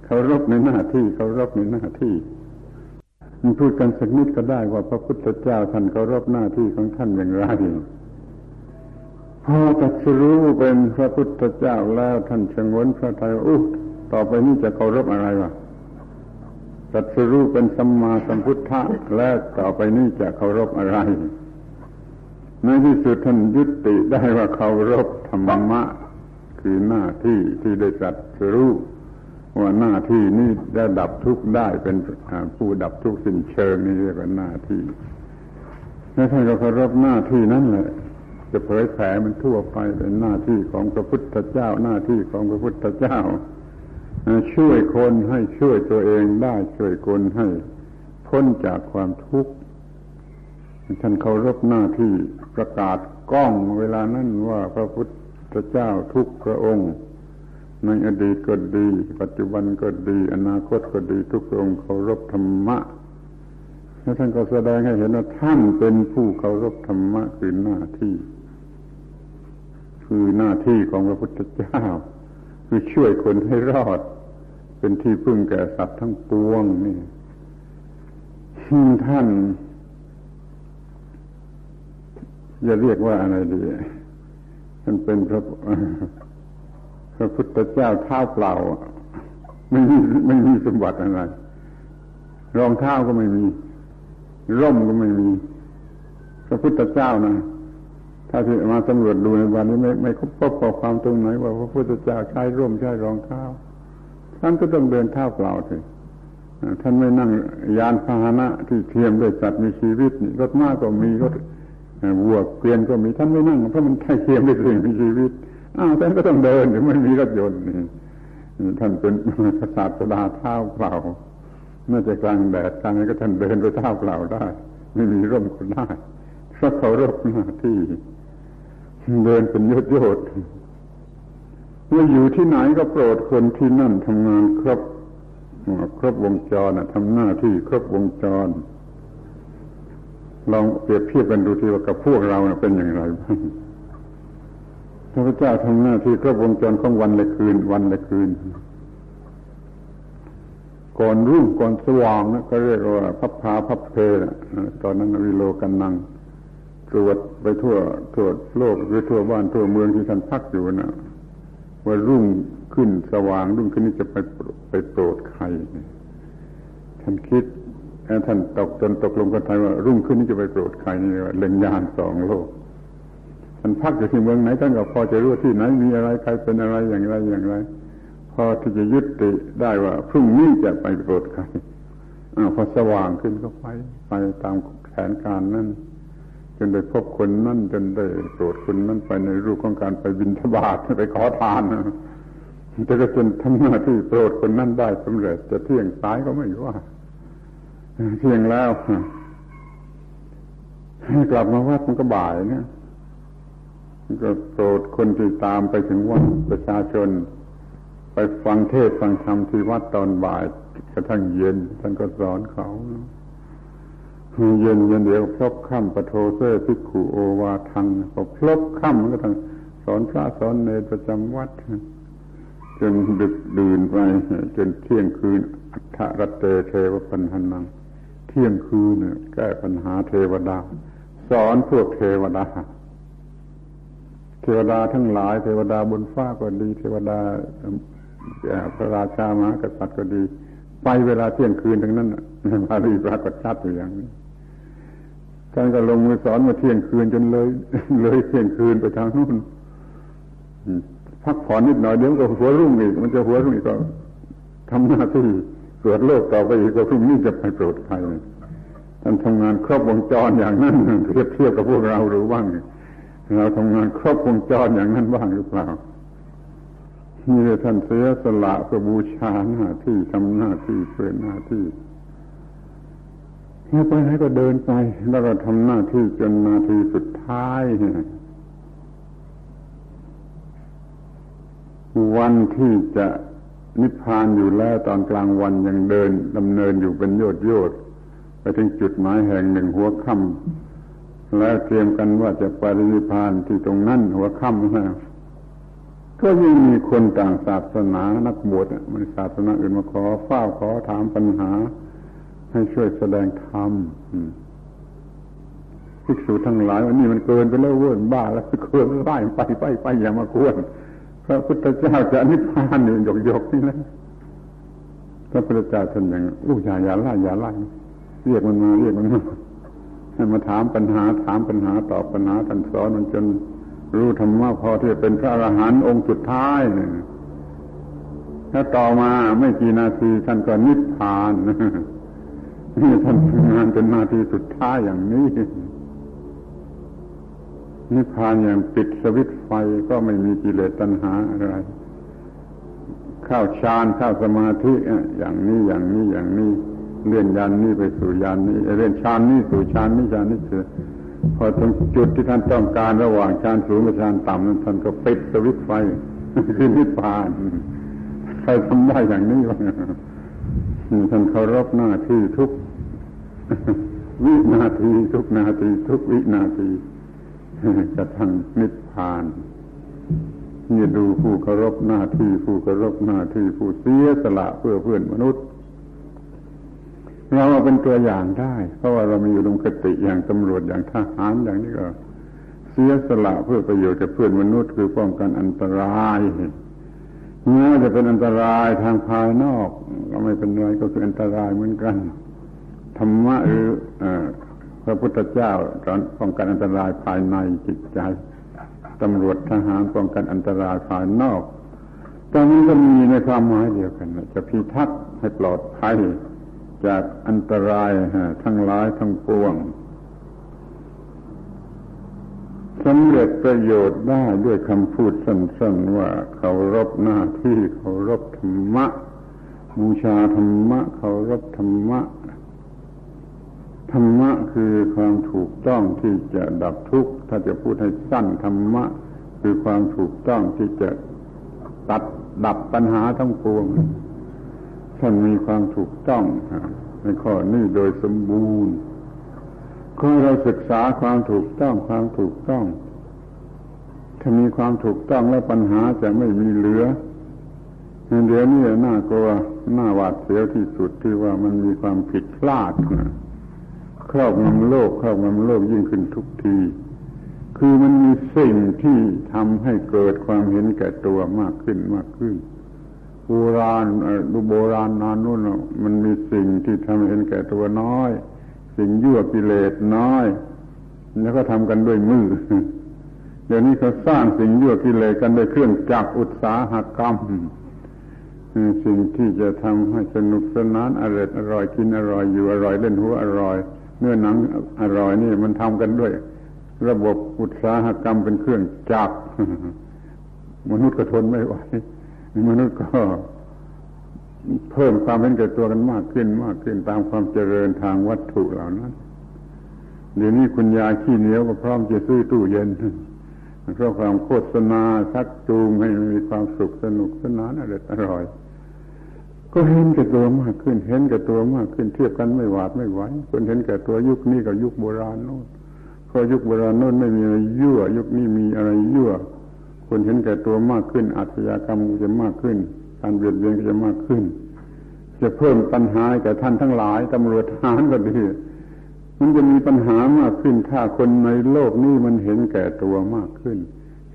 เคารพในหน้าที่เคารพในหน้าที่มันพูดกันสักนิดก็ได้ว่าพระพุทธเจ้าท่านเคารพหน้าที่ของท่านอย่างไรพอตัดสรู้เป็นพระพุทธเจ้าแล้วท่านชงนพระทัยอู้ต่อไปนี้จะเคารพอะไรวะ ตัดสรู้เป็นสัมมาสัมพุทธะแล้วต่อไปนี้จะเคารพอะไรในที่สุดท่านยุติได้ว่าเคารพธรรมะ คือหน้าที่ที่ได้จัดสรู้ว่าหน้าที่นี้ได้ดับทุกข์ได้เป็นผู้ดับทุกข์สิ้นเชิงนี่เรียกว่าหน้าที่แล้วท่านก็เคารพหน้าที่นั้นแหละจะเผยแผ่มันทั่วไปเป็นหน้าที่ของพระพุทธเจ้า หน้าที่ของพระพุทธเจ้า ช่วยคนให้ช่วยตัวเองได้ช่วยคนให้พ้นจากความทุกข์ท่านเคารพหน้าที่ประกาศก้องเวลานั้นว่าพระพุทธเจ้าทุกพระองค์ ในอดีตก็ดี ปัจจุบันก็ดี อนาคตก็ดีทุกพระองค์เคารพธรรมะแล้วท่านก็แสดงให้เห็นว่าท่านเป็นผู้เคารพธรรมะคือหน้าที่ คือหน้าที่ของพระพุทธเจ้าคือช่วยคนให้รอด เป็นที่พึ่งแก่สัตว์ทั้งปวงนี่ท่านจะเรียกว่าอะไรดีท่านเป็นพระพระพุทธเจ้าเท้าเปล่าไม่มีไม่มีสมบัติอะไร รองเท้าก็ไม่มี ร่มก็ไม่มี พระพุทธเจ้านะถ้าที่มาสำรวจดูในวันนี้ไม่ไม่พบข้อความตรงไหนว่าพระพุทธเจ้าใช้ร่มใช้รองเท้า ท่านก็ต้องเดินเท้าเปล่าสิท่านไม่นั่งยานพาหนะที่เทียมด้วยสัตว์มีชีวิตรถม้าก็มีรถวัวเกวียนก็มีท่านไม่นั่งเพราะมันใช่เทียมด้วยสิ่งมีชีวิตอ้าวท่านก็ต้องเดินหรือไม่มีรถยนต์นี่ท่านเป็นศาสดาเท้าเปล่าน่าจะกลางแดดกลางนี้ก็ท่านเดินด้วยเท้าเปล่าได้ ไม่มีร่มก็ได้เพราะเขารบหน้าที่ เดินเป็นยศยศ เมื่ออยู่ที่ไหนก็โปรดคนที่นั่นทำงานครบครบวงจรทำหน้าที่ครบวงจร ลองเปรียบเทียบกันดูทีว่ากับพวกเราเป็นอย่างไรบ้างพระเจ้าทำหน้าที่ครบวงจรของวันและคืน วันและคืน ก่อนรุ่งก่อนสว่างนะก็เรียกว่าพับพาพับเพลตอนนั้นวิโลกันนังตรวจไปทั่วทั่วโลกหรือทั่วบ้านทั่วเมืองที่ท่านพักอยู่นะ ว่ารุ่งขึ้นสว่าง รุ่งขึ้นนี้จะไปไปโปรดใครท่านคิดท่านตกจนตกลงกันไทยว่า รุ่งขึ้นนี้จะไปโปรดใครนี่ว่าเล็งยานสองโลกท่านพักอยู่ที่เมืองไหนท่านก็พอจะรู้ที่ไหนมีอะไรใครเป็นอะไรอย่างไรอย่างไร พอที่จะยุติได้ว่า พรุ่งนี้จะไปโปรดใครอพอสว่างขึ้นก็ไป ไปตามแผนการนั่น จนได้พบคนนั่นจนได้โปรดคนนั่นไปในรูปของการไปบินทบาทไปขอทานจะก็จนทำหน้าที่โปรดคนนั่นได้สำเร็จ จะเที่ยงสายก็ไม่ว่าเที่ยงแล้วกลับมาวัดมันก็บ่ายเนี่ยก็โปรดคนที่ตามไปถึงวัดประชาชน ไปฟังเทศฟังธรรมที่วัดตอนบ่ายกระทั่งเย็นท่านก็สอนเขา เย็นเย็นเดียวพลบค่ำปโทเซพิกขุโอวาทังพอพลบค่ำก็ทั้งสอนพระสอนเนรประจำวัด จนดึกดื่นไปจนเที่ยงคืน อัฏฐรัตเตเทวปัญหนัง เที่ยงคืนแก้ปัญหาเทวดา สอนพวกเทวดา เทวดาทั้งหลาย เทวดาบนฟ้าก็ดี เทวดาพระราชามากษัตริย์ก็ดี ไปเวลาเที่ยงคืนทั้งนั้นพาลีปรากฏชัดอยู่อย่างนี้ ท่านก็ลงมือสอนมาเที่ยงคืนจนเลย เลยเที่ยงคืนไปทางนู้นพักผ่อนนิดหน่อยเดี๋ยวก็หัวรุ่งอีก มันจะหัวรุ่งอีกก็ทำหน้าที่เกิดโลกต่อไปอีกก็พรุ่งนี้จะไปโปรดใครท่านทำงานครบวงจรอย่างนั้นเทียบเทียบกับพวกเราหรือบ้างเราทำงานครบวงจรอย่างนั้นบ้างหรือเปล่านี่ท่านเสียสละเพื่อบูชาหน้าที่ทำหน้าที่เพื่อหน้าที่ ไปไหนก็เดินไป แล้วก็ทำหน้าที่จนนาทีสุดท้าย วันที่จะนิพพานอยู่แล้วตอนกลางวันยังเดินดำเนินอยู่เป็นโยดโยดไปถึงจุดหมายแห่งหนึ่งหัวค่ำแล้วเตรียมกันว่าจะไปนิพพานที่ตรงนั้นหัวค่ำนะก็ยังมีคนต่างศาสนานักบวชมันศาสนาอื่นมาขอเฝ้าขอถามปัญหา ให้ช่วยแสดงธรรมภิกษุทั้งหลายวันนี้มันเกินไปแล้วเว้ยบ้าแล้วเกินไล่ไปไปไปอย่ามาควรพระพุทธเจ้าจะนิพพานนี่หยกหยกนี่นะพระพุทธเจ้าท่านอย่างอู้อย่าอย่าไล่อย่าไล่เรียกมันมาเรียกมันมาให้มาถามปัญหาถามปัญหาตอบปัญหาท่านสอนมันจนรู้ธรรมะพอที่จะเป็นพระอรหันต์องค์สุดท้ายเนี่ยถ้าต่อมาไม่กี่นาทีท่านก็นิพพาน นี่ท่านทำงานเป็นนาทีสุดท้ายอย่างนี้ นิพพานอย่างปิดสวิตไฟก็ไม่มีกิเลสตัณหาอะไร เข้าฌานเข้าสมาธิอย่างนี้อย่างนี้อย่างนี้ เลื่อนยานนี้ไปสู่ยานนี้เลื่อนฌานนี้สู่ฌานนี้ฌานนี้คือพอถึงจุดที่ท่านต้องการระหว่างฌานสูงกับฌานต่ำนั้นท่านก็ปิดสวิตไฟคือนิพพานใครทำได้อย่างนี้วะท่านเคารพหน้าที่ทุก วินาทีทุกนาทีทุกวินาทีจะทังนิพพานนี่ดูผู้เคารพหน้าที่ผู้เคารพหน้าที่ผู้เสียสละเพื่อเพื่อนมนุษย์ เราเป็นตัวอย่างได้ เพราะว่าเรามีอยู่ลงคติอย่างตำรวจอย่างทหารอย่างนี้ก็เสียสละเพื่อประโยชน์กับเพื่อนมนุษย์ คือป้องกันอันตรายแม้จะเป็นอันตรายทางภายนอก ก็ไม่เป็นไรก็คืออันตรายเหมือนกัน ธรรมะหรือพระพุทธเจ้าตอนป้องกันอันตรายภายในจิตใจตำรวจทหารป้องกันอันตรายภายนอกตอนนี้ก็มีในความหมายเดียวกันจะพิทักษ์ให้ปลอดภัยจากอันตรายทั้งหลายทั้งปวงสำเร็จประโยชน์ได้ด้วยคำพูดสั้นๆว่าเคารพหน้าที่เคารพธรรมะบูชาธรรมะเคารพธรรมะ ธรรมะคือความถูกต้องที่จะดับทุกข์ ถ้าจะพูดให้สั้นธรรมะ คือความถูกต้องที่จะตัดดับปัญหาทั้งปวงท่านมีความถูกต้องในข้อนี้โดยสมบูรณ์ก็เราศึกษาความถูกต้องความถูกต้อง ถ้ามีความถูกต้องแล้วปัญหาจะไม่มีเหลือเดี๋ยวนี้น่ากลัวน่าหวาดเสียวที่สุดที่ว่ามันมีความผิดพลาดนะ ครอบงำโลกครอบงำโลกยิ่งขึ้นทุกที คือมันมีสิ่งที่ทำให้เกิดความเห็นแก่ตัวมากขึ้นมากขึ้นโบราณดูโบราณนานนู่นมันมีสิ่งที่ทำให้เห็นแก่ตัวน้อย สิ่งยั่วกิเลสน้อย แล้วก็ทำกันด้วยมือเดี๋ยวนี้เขาสร้างสิ่งยั่วกิเลสกันด้วยเครื่องจักรอุตสาหกรรมสิ่งที่จะทำให้สนุกสนานอร่อยอร่อยกินอร่อยอยู่อร่อยเล่นหัวอร่อย เนื้อหนังอร่อยนี่มันทำกันด้วย ระบบอุตสาหกรรมเป็นเครื่องจักรมนุษย์ก็ทนไม่ไหวมนุษย์ก็เพิ่มความเป็นแก่ตัวกันมากขึ้นมากขึ้นตามความเจริญทางวัตถุเหล่านั้น เดี๋ยวนี้คุณยายขี้เหนียวก็พร้อมจะซื้อตู้เย็นเพราะความโฆษณาชักจูงให้มีความสุขสนุกสนานอร่อยอร่อย ก็เห็นแก่ตัวมากขึ้น เห็นแก่ตัวมากขึ้น เทียบกันไม่หวาดไม่ไหวคนเห็นแก่ตัวยุคนี้กับยุคโบราณโน้นเพราะยุคโบราณโน้นไม่มีอะไรยั่ว ยุคนี้มีอะไรยั่ว คนเห็นแก่ตัวมากขึ้นอาชญากรรมก็จะมากขึ้น การเบียดเบียนก็จะมากขึ้น จะเพิ่มปัญหาแก่ท่านทั้งหลายตำรวจทหารก็ดีมันจะมีปัญหามากขึ้น ถ้าคนในโลกนี้มันเห็นแก่ตัวมากขึ้น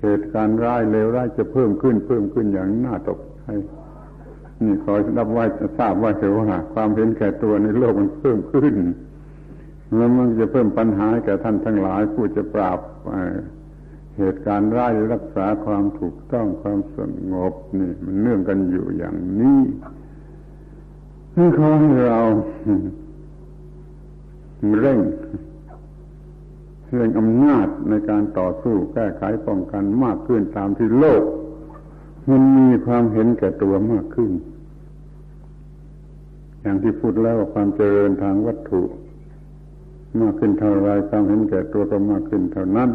เหตุการณ์ร้ายเลวร้ายจะเพิ่มขึ้น เพิ่มขึ้นอย่างน่าตกใจ นี่ขอรับไว้จะทราบว่าเถอะว่า ความเห็นแก่ตัวในโลกมันเพิ่มขึ้นแล้วมันจะเพิ่มปัญหาแก่ท่านทั้งหลายผู้จะปราบเหตุการณ์ร้ายรักษาความถูกต้องความสงบนี่ มันเนื่องกันอยู่อย่างนี้นี่ขอให้เราเร่งเร่งอำนาจในการต่อสู้แก้ไขป้องกันมากขึ้นตามที่โลก มันมีความเห็นแก่ตัวมากขึ้น อย่างที่พูดแล้วความเจริญทางวัตถุ มากขึ้นเท่าไรความเห็นแก่ตัวก็มากขึ้นเท่านั้น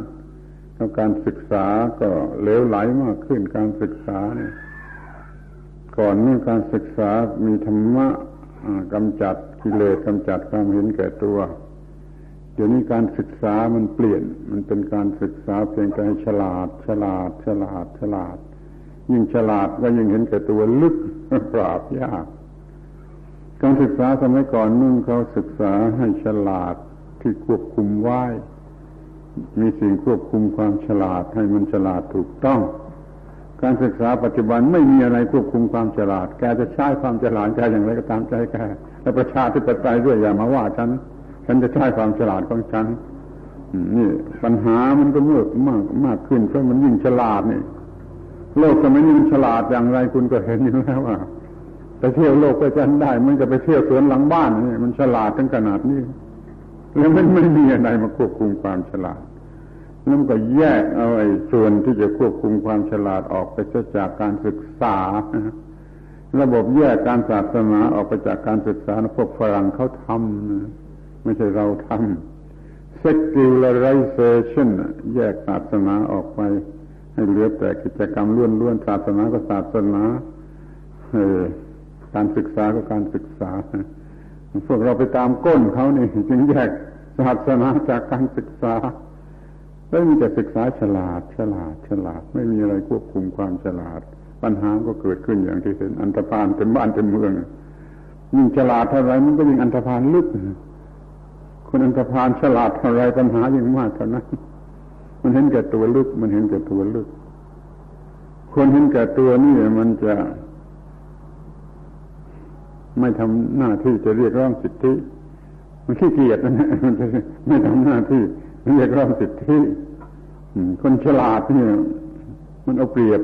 แล้วการศึกษาก็เลวไหลมากขึ้นการศึกษาเนี่ยก่อนเมื่อการศึกษามีธรรมะกำจัดกิเลสกำจัดความเห็นแก่ตัว เดี๋ยวนี้การศึกษามันเปลี่ยน มันเป็นการศึกษาเพียงแต่ฉลาด ฉลาด ฉลาด ฉลาด ยิ่งฉลาดก็ยิ่งเห็นแก่ตัวลึกปราบยาก การศึกษาสมัยก่อนนุ่งเขาศึกษาให้ฉลาดที่ควบคุมไว้มีสิ่งควบคุมความฉลาดให้มันฉลาดถูกต้อง การศึกษาปัจจุบันไม่มีอะไรควบคุมความฉลาด แกจะใช้ความฉลาดแกอย่างไรก็ตามใจแกและประชาธิปไตยด้วยอย่ามาว่าฉัน ฉันจะใช้ความฉลาดของฉันนี่ปัญหามันก็เมื่อมากมากขึ้นเพราะมันยิ่งฉลาดนี่โลกสมัยนี้มันฉลาดอย่างไรคุณก็เห็นอยู่แล้วว่า ไปเที่ยวโลกไปจันได้ มันจะไปเที่ยวสวนหลังบ้านนี่มันฉลาดถึงขนาดนี้ แล้วมันไม่มีอะไรมาควบคุมความฉลาดนั่นก็แยกเอาไอ้ส่วนที่จะควบคุมความฉลาดออกไปจากการศึกษา ระบบแยกการศาสนาออกไปจากการศึกษาพวกฝรั่งเขาทำไม่ใช่เราทำ secularization แยกศาสนาออกไป ให้เหลือแต่กิจกรรมล้วนๆศาสนาก็ศาสนา เออ การศึกษาก็การศึกษา พวกเราไปตามก้นเขานี่จึงแยกศาสนาจากการศึกษาแล้วมีแต่ศึกษาฉลาด ฉลาด ฉลาด ไม่มีอะไรควบคุมความฉลาด ปัญหาก็เกิดขึ้นอย่างที่เห็น อันตรพานเต็มบ้านเต็มเมืองยิ่งฉลาดเท่าไรมันก็ยิ่งอันตรพานลึกคนอันตรพานฉลาดเท่าไรปัญหายิ่งมากเท่านั้นมันเห็นแก่ตัวลึก มันเห็นแก่ตัวลึก คนเห็นแก่ตัวนี่มันจะ ไม่ทำหน้าที่จะเรียกร้องสิทธิ มันขี้เกียจนะมันจะไม่ทำหน้าที่เรียกร้องสิทธิคนฉลาดเนี่ย มันเอาเปรียบ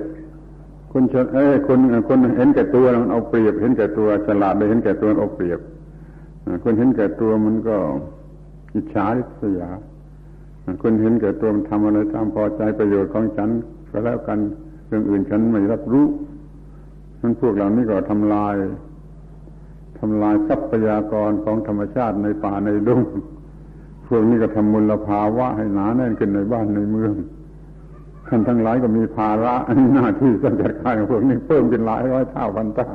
คนเอ้คนคนเห็นแก่ตัวมันเอาเปรียบ เห็นแก่ตัวฉลาดได้เห็นแก่ตัวเอาเปรียบคนเห็นแก่ตัวมันก็อิจฉาริษยาคนเห็นแก่ตัวมันทำอะไรตามพอใจประโยชน์ของฉันก็แล้วกันเรื่องอื่นฉันไม่รับรู้ทั้นพวกเหล่านี้ก็ทำลาย ทำลายทรัพยากรของธรรมชาติในป่าในดงพวกนี้ก็ทำมลภาวะให้หนาแน่นขึ้นในบ้านในเมือง ท่านทั้งหลายก็มีภาระหน้าที่ต้องจัดการพวกนี้เพิ่มเป็นหลายร้อยเท่าพันเท่า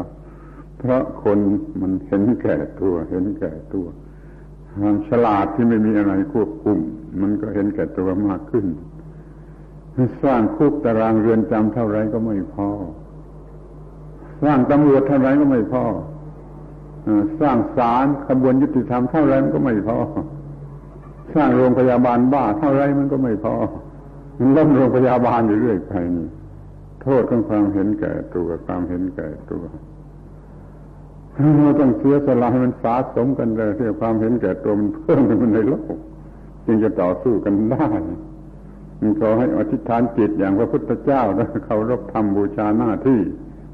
เพราะคนมันเห็นแก่ตัว เห็นแก่ตัวความฉลาดที่ไม่มีอะไรควบคุม มันก็เห็นแก่ตัวมากขึ้น สร้างคุกตารางเรือนจำเท่าไรก็ไม่พอ สร้างตำรวจเท่าไรก็ไม่พอ สร้างศาลขบวนยุติธรรมเท่าไรมันก็ไม่พอ สร้างโรงพยาบาลบ้าเท่าไรมันก็ไม่พอมันล้มโรงพยาบาลอยู่เรื่อยไปนี่โทษของความเห็นแก่ตัวความเห็นแก่ตัวเราต้องเสียสละให้มันสะสมกันเลยที่ความเห็นแก่ตัวมันเพิ่มขึ้นในโลกจึงจะต่อสู้กันได้มันขอให้อธิษฐานจิตอย่างพระพุทธเจ้าแล้วเคารพธรรมบูชาหน้าที่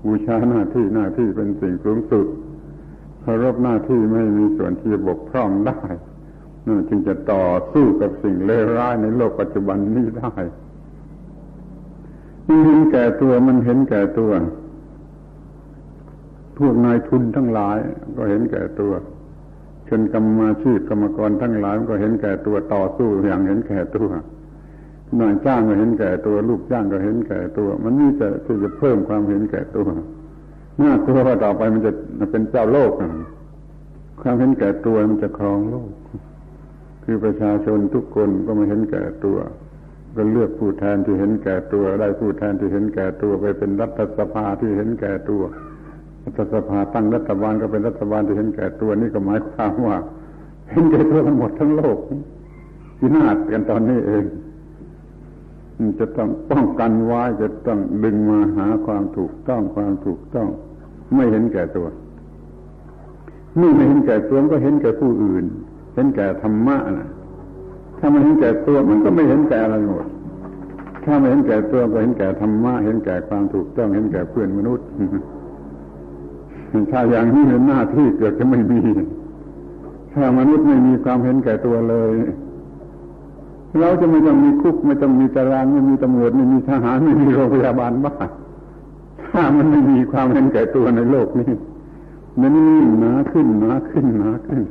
บูชาหน้าที่หน้าที่เป็นสิ่งสูงสุด เคารพหน้าที่ไม่มีส่วนที่จะบกพร่องได้นั่นจึงจะต่อสู้กับสิ่งเลวร้ายในโลกปัจจุบันนี้ได้มันเห็นแก่ตัวมันเห็นแก่ตัว พวกนายทุนทั้งหลาย ก็เห็นแก่ตัวชนกรรมาชีพกรรมกรทั้งหลายก็เห็นแก่ตัวต่อสู้อย่างเห็นแก่ตัวนายจ้างก็เห็นแก่ตัว ลูกจ้างก็เห็นแก่ตัว มันนี่จะจะเพิ่มความเห็นแก่ตัว น่ากลัวว่าต่อไปมันจะเป็นเจ้าโลกความเห็นแก่ตัวมันจะครองโลก คือประชาชนทุกคนก็ไม่เห็นแก่ตัวก็เลือกผู้แทนที่เห็นแก่ตัวได้ผู้แทนที่เห็นแก่ตัวไปเป็นรัฐสภาที่เห็นแก่ตัวรัฐสภาตั้งรัฐบาลก็เป็นรัฐบาลที่เห็นแก่ตัวนี่ก็หมายความว่า เห็นแก่ตัวทั้งหมดทั้งโลกพินาศกันตอนนี้เอง จะต้องป้องกันไว้จะต้องดึงมาหาความถูกต้องความถูกต้อง ไม่เห็นแก่ตัวนี่ไม่เห็นแก่ตัวก็เห็นแก่ผู้อื่น เห็นแก่ธรรมะนะถ้าไมันเห็นแก่ตัวมันก็ไม่เห็นแก่อะไรหมดถ้าไม่เห็นแก่ตัวก็เห็นแก่ธรรมะเห็นแก่ความถูกต้องเห็นแก่เพื่อนมนุษย์ถ้าอย่างนี้เป็นหน้าที่เกิดจะไม่มีถ้ามนุษย์ไม่มีความเห็นแก่ตัวเลย เราจะไม่ต้องมีคุกไม่ต้องมีตารางไม่มีตำรวจไม่มีทหารไม่มีโรงพยาบาลบ้าถ้ามันไม่มีความเห็นแก่ตัวในโลกนี้มันนี่หนาขึ้นหนาขึ้นหนาขึ้น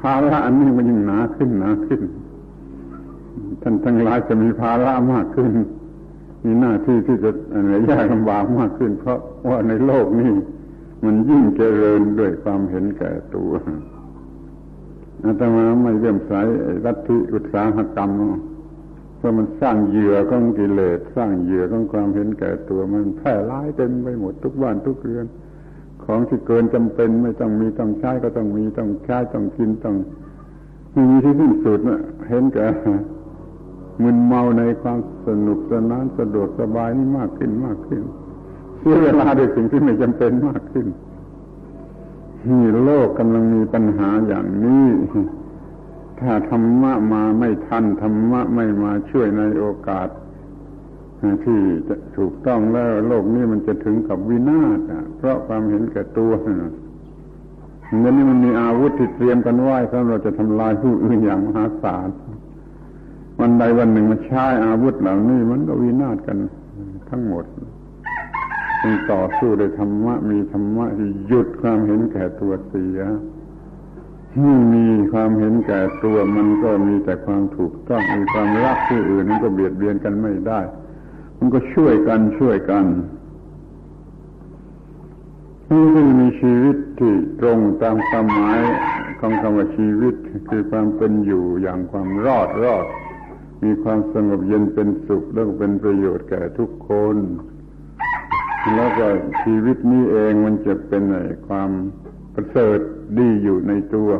ภาระอันนี้มันยิ่งหนาขึ้นหนาขึ้น ท่านทั้งหลายจะมีภาระมากขึ้น มีหน้าที่ที่จะเหนื่อยยากลำบากมากขึ้น เพราะว่าในโลกนี้มันยิ่งเจริญด้วยความเห็นแก่ตัว อาตมาไม่เลื่อมใสรัฐิอุตสาหกรรมเพราะมันสร้างเหยื่อของกิเลสสร้างเหยื่อของความเห็นแก่ตัวมันแพร่ร้ายเต็มไปหมดทุกบ้านทุกเรือน ของที่เกินจำเป็นไม่ต้องมีต้องใช้ก็ต้องมีต้องใช้ต้องกินต้องไม่มีที่สิ้นสุดนะเห็นแก่มึนเมาในความสนุกสนานสะดวกสบายนี่มากขึ้นมากขึ้นเสียเวลาด้วยสิ่งที่ไม่จำเป็นมากขึ้น นี่โลกกำลังมีปัญหาอย่างนี้ ถ้าธรรมะมาไม่ทันธรรมะไม่มาช่วยในโอกาส ที่จะถูกต้องแล้วโลกนี้มันจะถึงกับวินาศเพราะความเห็นแก่ตัวเดี๋ยวนี้มันมีอาวุธที่เตรียมกันไว้สำหรับเราจะทำลายผู้อื่นอย่างมหาศาลวันใดวันหนึ่งมันใช้อาวุธเหล่านี้มันก็วินาศกันทั้งหมด มีต่อสู้ด้วยธรรมะ มีธรรมะที่หยุดความเห็นแก่ตัวเสียที่มีความเห็นแก่ตัวมันก็มีแต่ความถูกต้องมีความรักผู้อื่นมันก็เบียดเบียนกันไม่ได้ มันก็ช่วยกันช่วยกันนี่คือมีชีวิตที่ตรงตามความหมายของคำว่าชีวิตคือความเป็นอยู่อย่างความรอดรอด มีความสงบเย็นเป็นสุขแล้วเป็นประโยชน์แก่ทุกคน แล้วก็ชีวิตนี้เองมันจะเป็นความประเสริฐดีอยู่ในตัว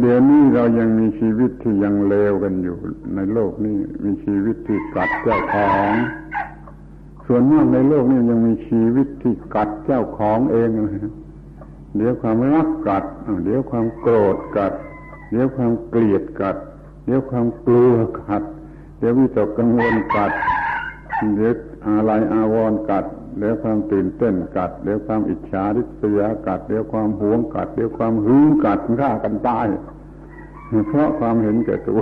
เดี๋ยวนี้เรายังมีชีวิตที่ยังเลวกันอยู่ในโลกนี้มีชีวิตที่กัดเจ้าของส่วนมากในโลกนี้ยังมีชีวิตที่กัดเจ้าของเองเลยเดี๋ยวความรักกัด เดี๋ยวความโกรธกัด เดี๋ยวความเกลียดกัด เดี๋ยวความกลัวกัด เดี๋ยววิตกกังวลกัด เดี๋ยว อะไรอาวรกัดเดี๋ยวความตื่นเต้นกัดเดี๋ยวความอิจฉาริษยากัดเดี๋ยวความหวงกัดเดี๋ยวความหึงกัดฆ่ากันตายเพราะความเห็นแก่ตัว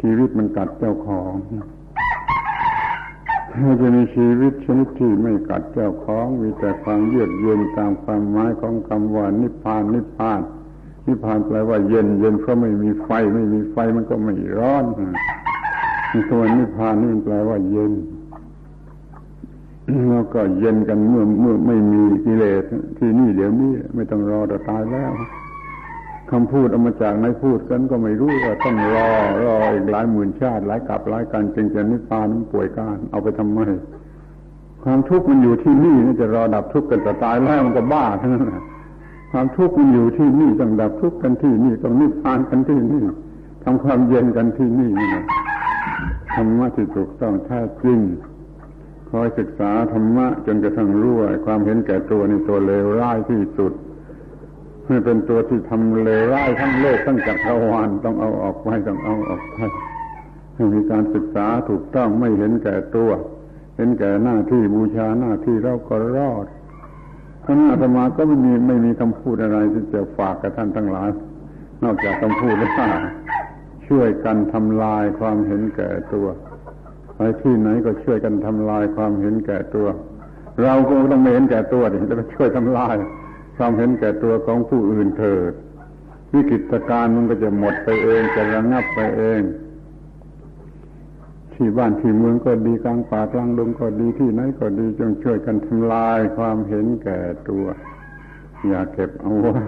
ชีวิตมันกัดเจ้าของจะมีชีวิตชนิดที่ไม่กัดเจ้าของ มีแต่ความเยือกเย็นตามความหมายของคำว่านิพพานนิพพานนิพพานแปลว่าเย็น เย็นเพราะไม่มีไฟ ไม่มีไฟมันก็ไม่ร้อนส่วนนิพพานนี่แปลว่าเย็น แล้วก็เย็นกันเมื่อเมื่อไม่มีกิเลสที่นี่เดี๋ยวนี้ไม่ต้องรอแต่ตายแล้วคำพูดเอามาจากไหนพูดกันก็ไม่รู้ว่าต้องรอรออีกหลายหมื่นชาติหลายกับหลายการจึงจะนิพพานป่วยการเอาไปทำไมความทุกข์มันอยู่ที่นี่จะรอดับทุกข์กันแต่ตายแล้วมันก็บ้าทั้งนั้นความทุกข์มันอยู่ที่นี่ต้องดับทุกข์กันที่นี่ต้องนิพพานกันที่นี่ทำความเย็นกันที่นี่นี่นะธรรมะที่ถูกต้องแท้จริง คอยศึกษาธรรมะจนกระทั่งรู้ว่าความเห็นแก่ตัวนี่ตัวเลวร้ายที่สุดนี่เป็นตัวที่ทำเลวร้ายทั้งโลกทั้งจักรวาลต้องเอาออกไปต้องเอาออกไปให้มีการศึกษาถูกต้องไม่เห็นแก่ตัว เห็นแก่หน้าที่บูชาหน้าที่เราก็รอดคณะธรรมาก็ไม่มีไม่มีคำพูดอะไรที่จะฝากกับท่านทั้งหลาย นอกจากคำพูดว่าช่วยกันทำลายความเห็นแก่ตัว ที่ไหนก็ช่วยกันทำลายความเห็นแก่ตัว เราก็ต้องไม่เห็นแก่ตัวดิจะไปช่วยทำลาย ความเห็นแก่ตัวของผู้อื่นเถิดวิกฤตการมันก็จะหมดไปเองจะระงับไปเอง ที่บ้านที่เมืองก็ดีกลางป่ากลางดงก็ดีที่ไหนก็ดีจงช่วยกันทำลายความเห็นแก่ตัว อย่าเก็บเอาไว้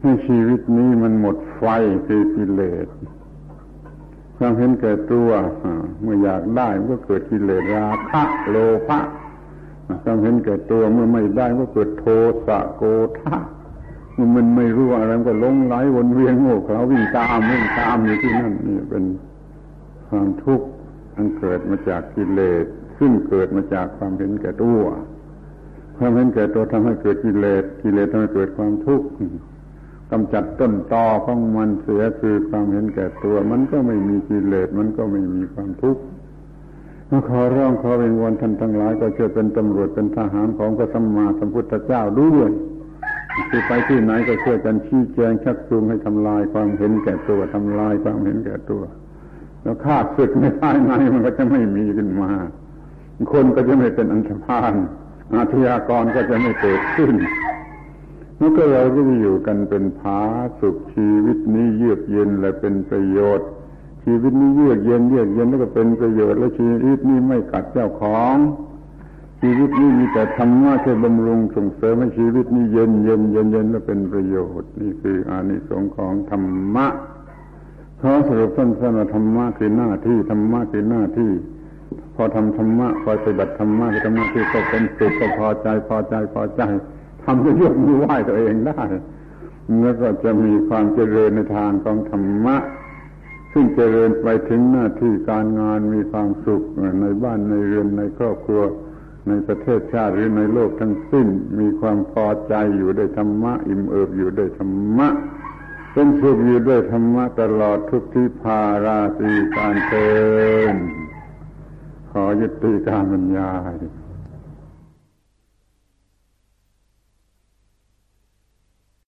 ให้ชีวิตนี้มันหมดไฟคือกิเลส ความเห็นแก่ตัวเมื่ออยากได้ก็เกิดกิเลสราคะโลภะความเห็นแก่ตัวเมื่อไม่ได้ก็เกิดโทสะโกธามันไม่รู้อะไรก็ลงไหลวนเวียนโง่เขลาวิ่งตามวิ่งตามอยู่ที่นั่นนี่เป็นความทุกข์อันเกิดมาจากกิเลสซึ่งเกิดมาจากความเห็นแก่ตัวความเห็นแก่ตัวทำให้เกิดกิเลสกิเลสทำให้เกิดความทุกข์ กำจัดต้นตอของมันเสียคือความเห็นแก่ตัว มันก็ไม่มีกิเลสมันก็ไม่มีความทุกข์ขอร้องขอเป็นวันท่านทั้งหลาย ก็ช่วยเป็นตำรวจเป็นทหารของพระสัมมาสัมพุทธเจ้าด้วยคือไปที่ไหนก็ช่วยกันชี้แจงชักจูงให้ทำลายความเห็นแก่ตัวทำลายความเห็นแก่ตัว แล้วข้าศึกในภายในมันก็จะไม่มีขึ้นมา คนก็จะไม่เป็นอันธพาลอาชญากรก็จะไม่เกิดขึ้น มันก็เราก็จะอยู่กันเป็นผาสุขชีวิตนี้เยือกเย็นและเป็นประโยชน์ ชีวิตนี้เยือกเย็นเยือกเย็นแล้วก็เป็นประโยชน์และชีวิตนี้ไม่กัดเจ้าของ ชีวิตนี้มีแต่ธรรมะแค่บำรุงส่งเสริมให้ชีวิตนี้เย็นเย็นเย็นเย็นและเป็นประโยชน์ นี่คืออานิสงส์ของธรรมะขอสรุปสั้นๆว่าธรรมะคือหน้าที่ธรรมะคือหน้าที่ พอทำธรรมะพอปฏิบัติธรรมะคือธรรมะที่ก็เป็นสุขก็พอใจพอใจพอใจ ทำให้ยกมือไหว้ตัวเองได้แล้วก็จะมีความเจริญในทางของธรรมะ ซึ่งเจริญไปถึงหน้าที่การงานมีความสุขในบ้านในเรือนในครอบครัว ในประเทศชาติหรือในโลกทั้งสิ้น มีความพอใจอยู่ด้วยธรรมะ อิ่มเอิบอยู่ด้วยธรรมะเป็นสุขอยู่ด้วยธรรมะตลอดทุกที่พาราตรีการเทินขอยุติการบรรยาย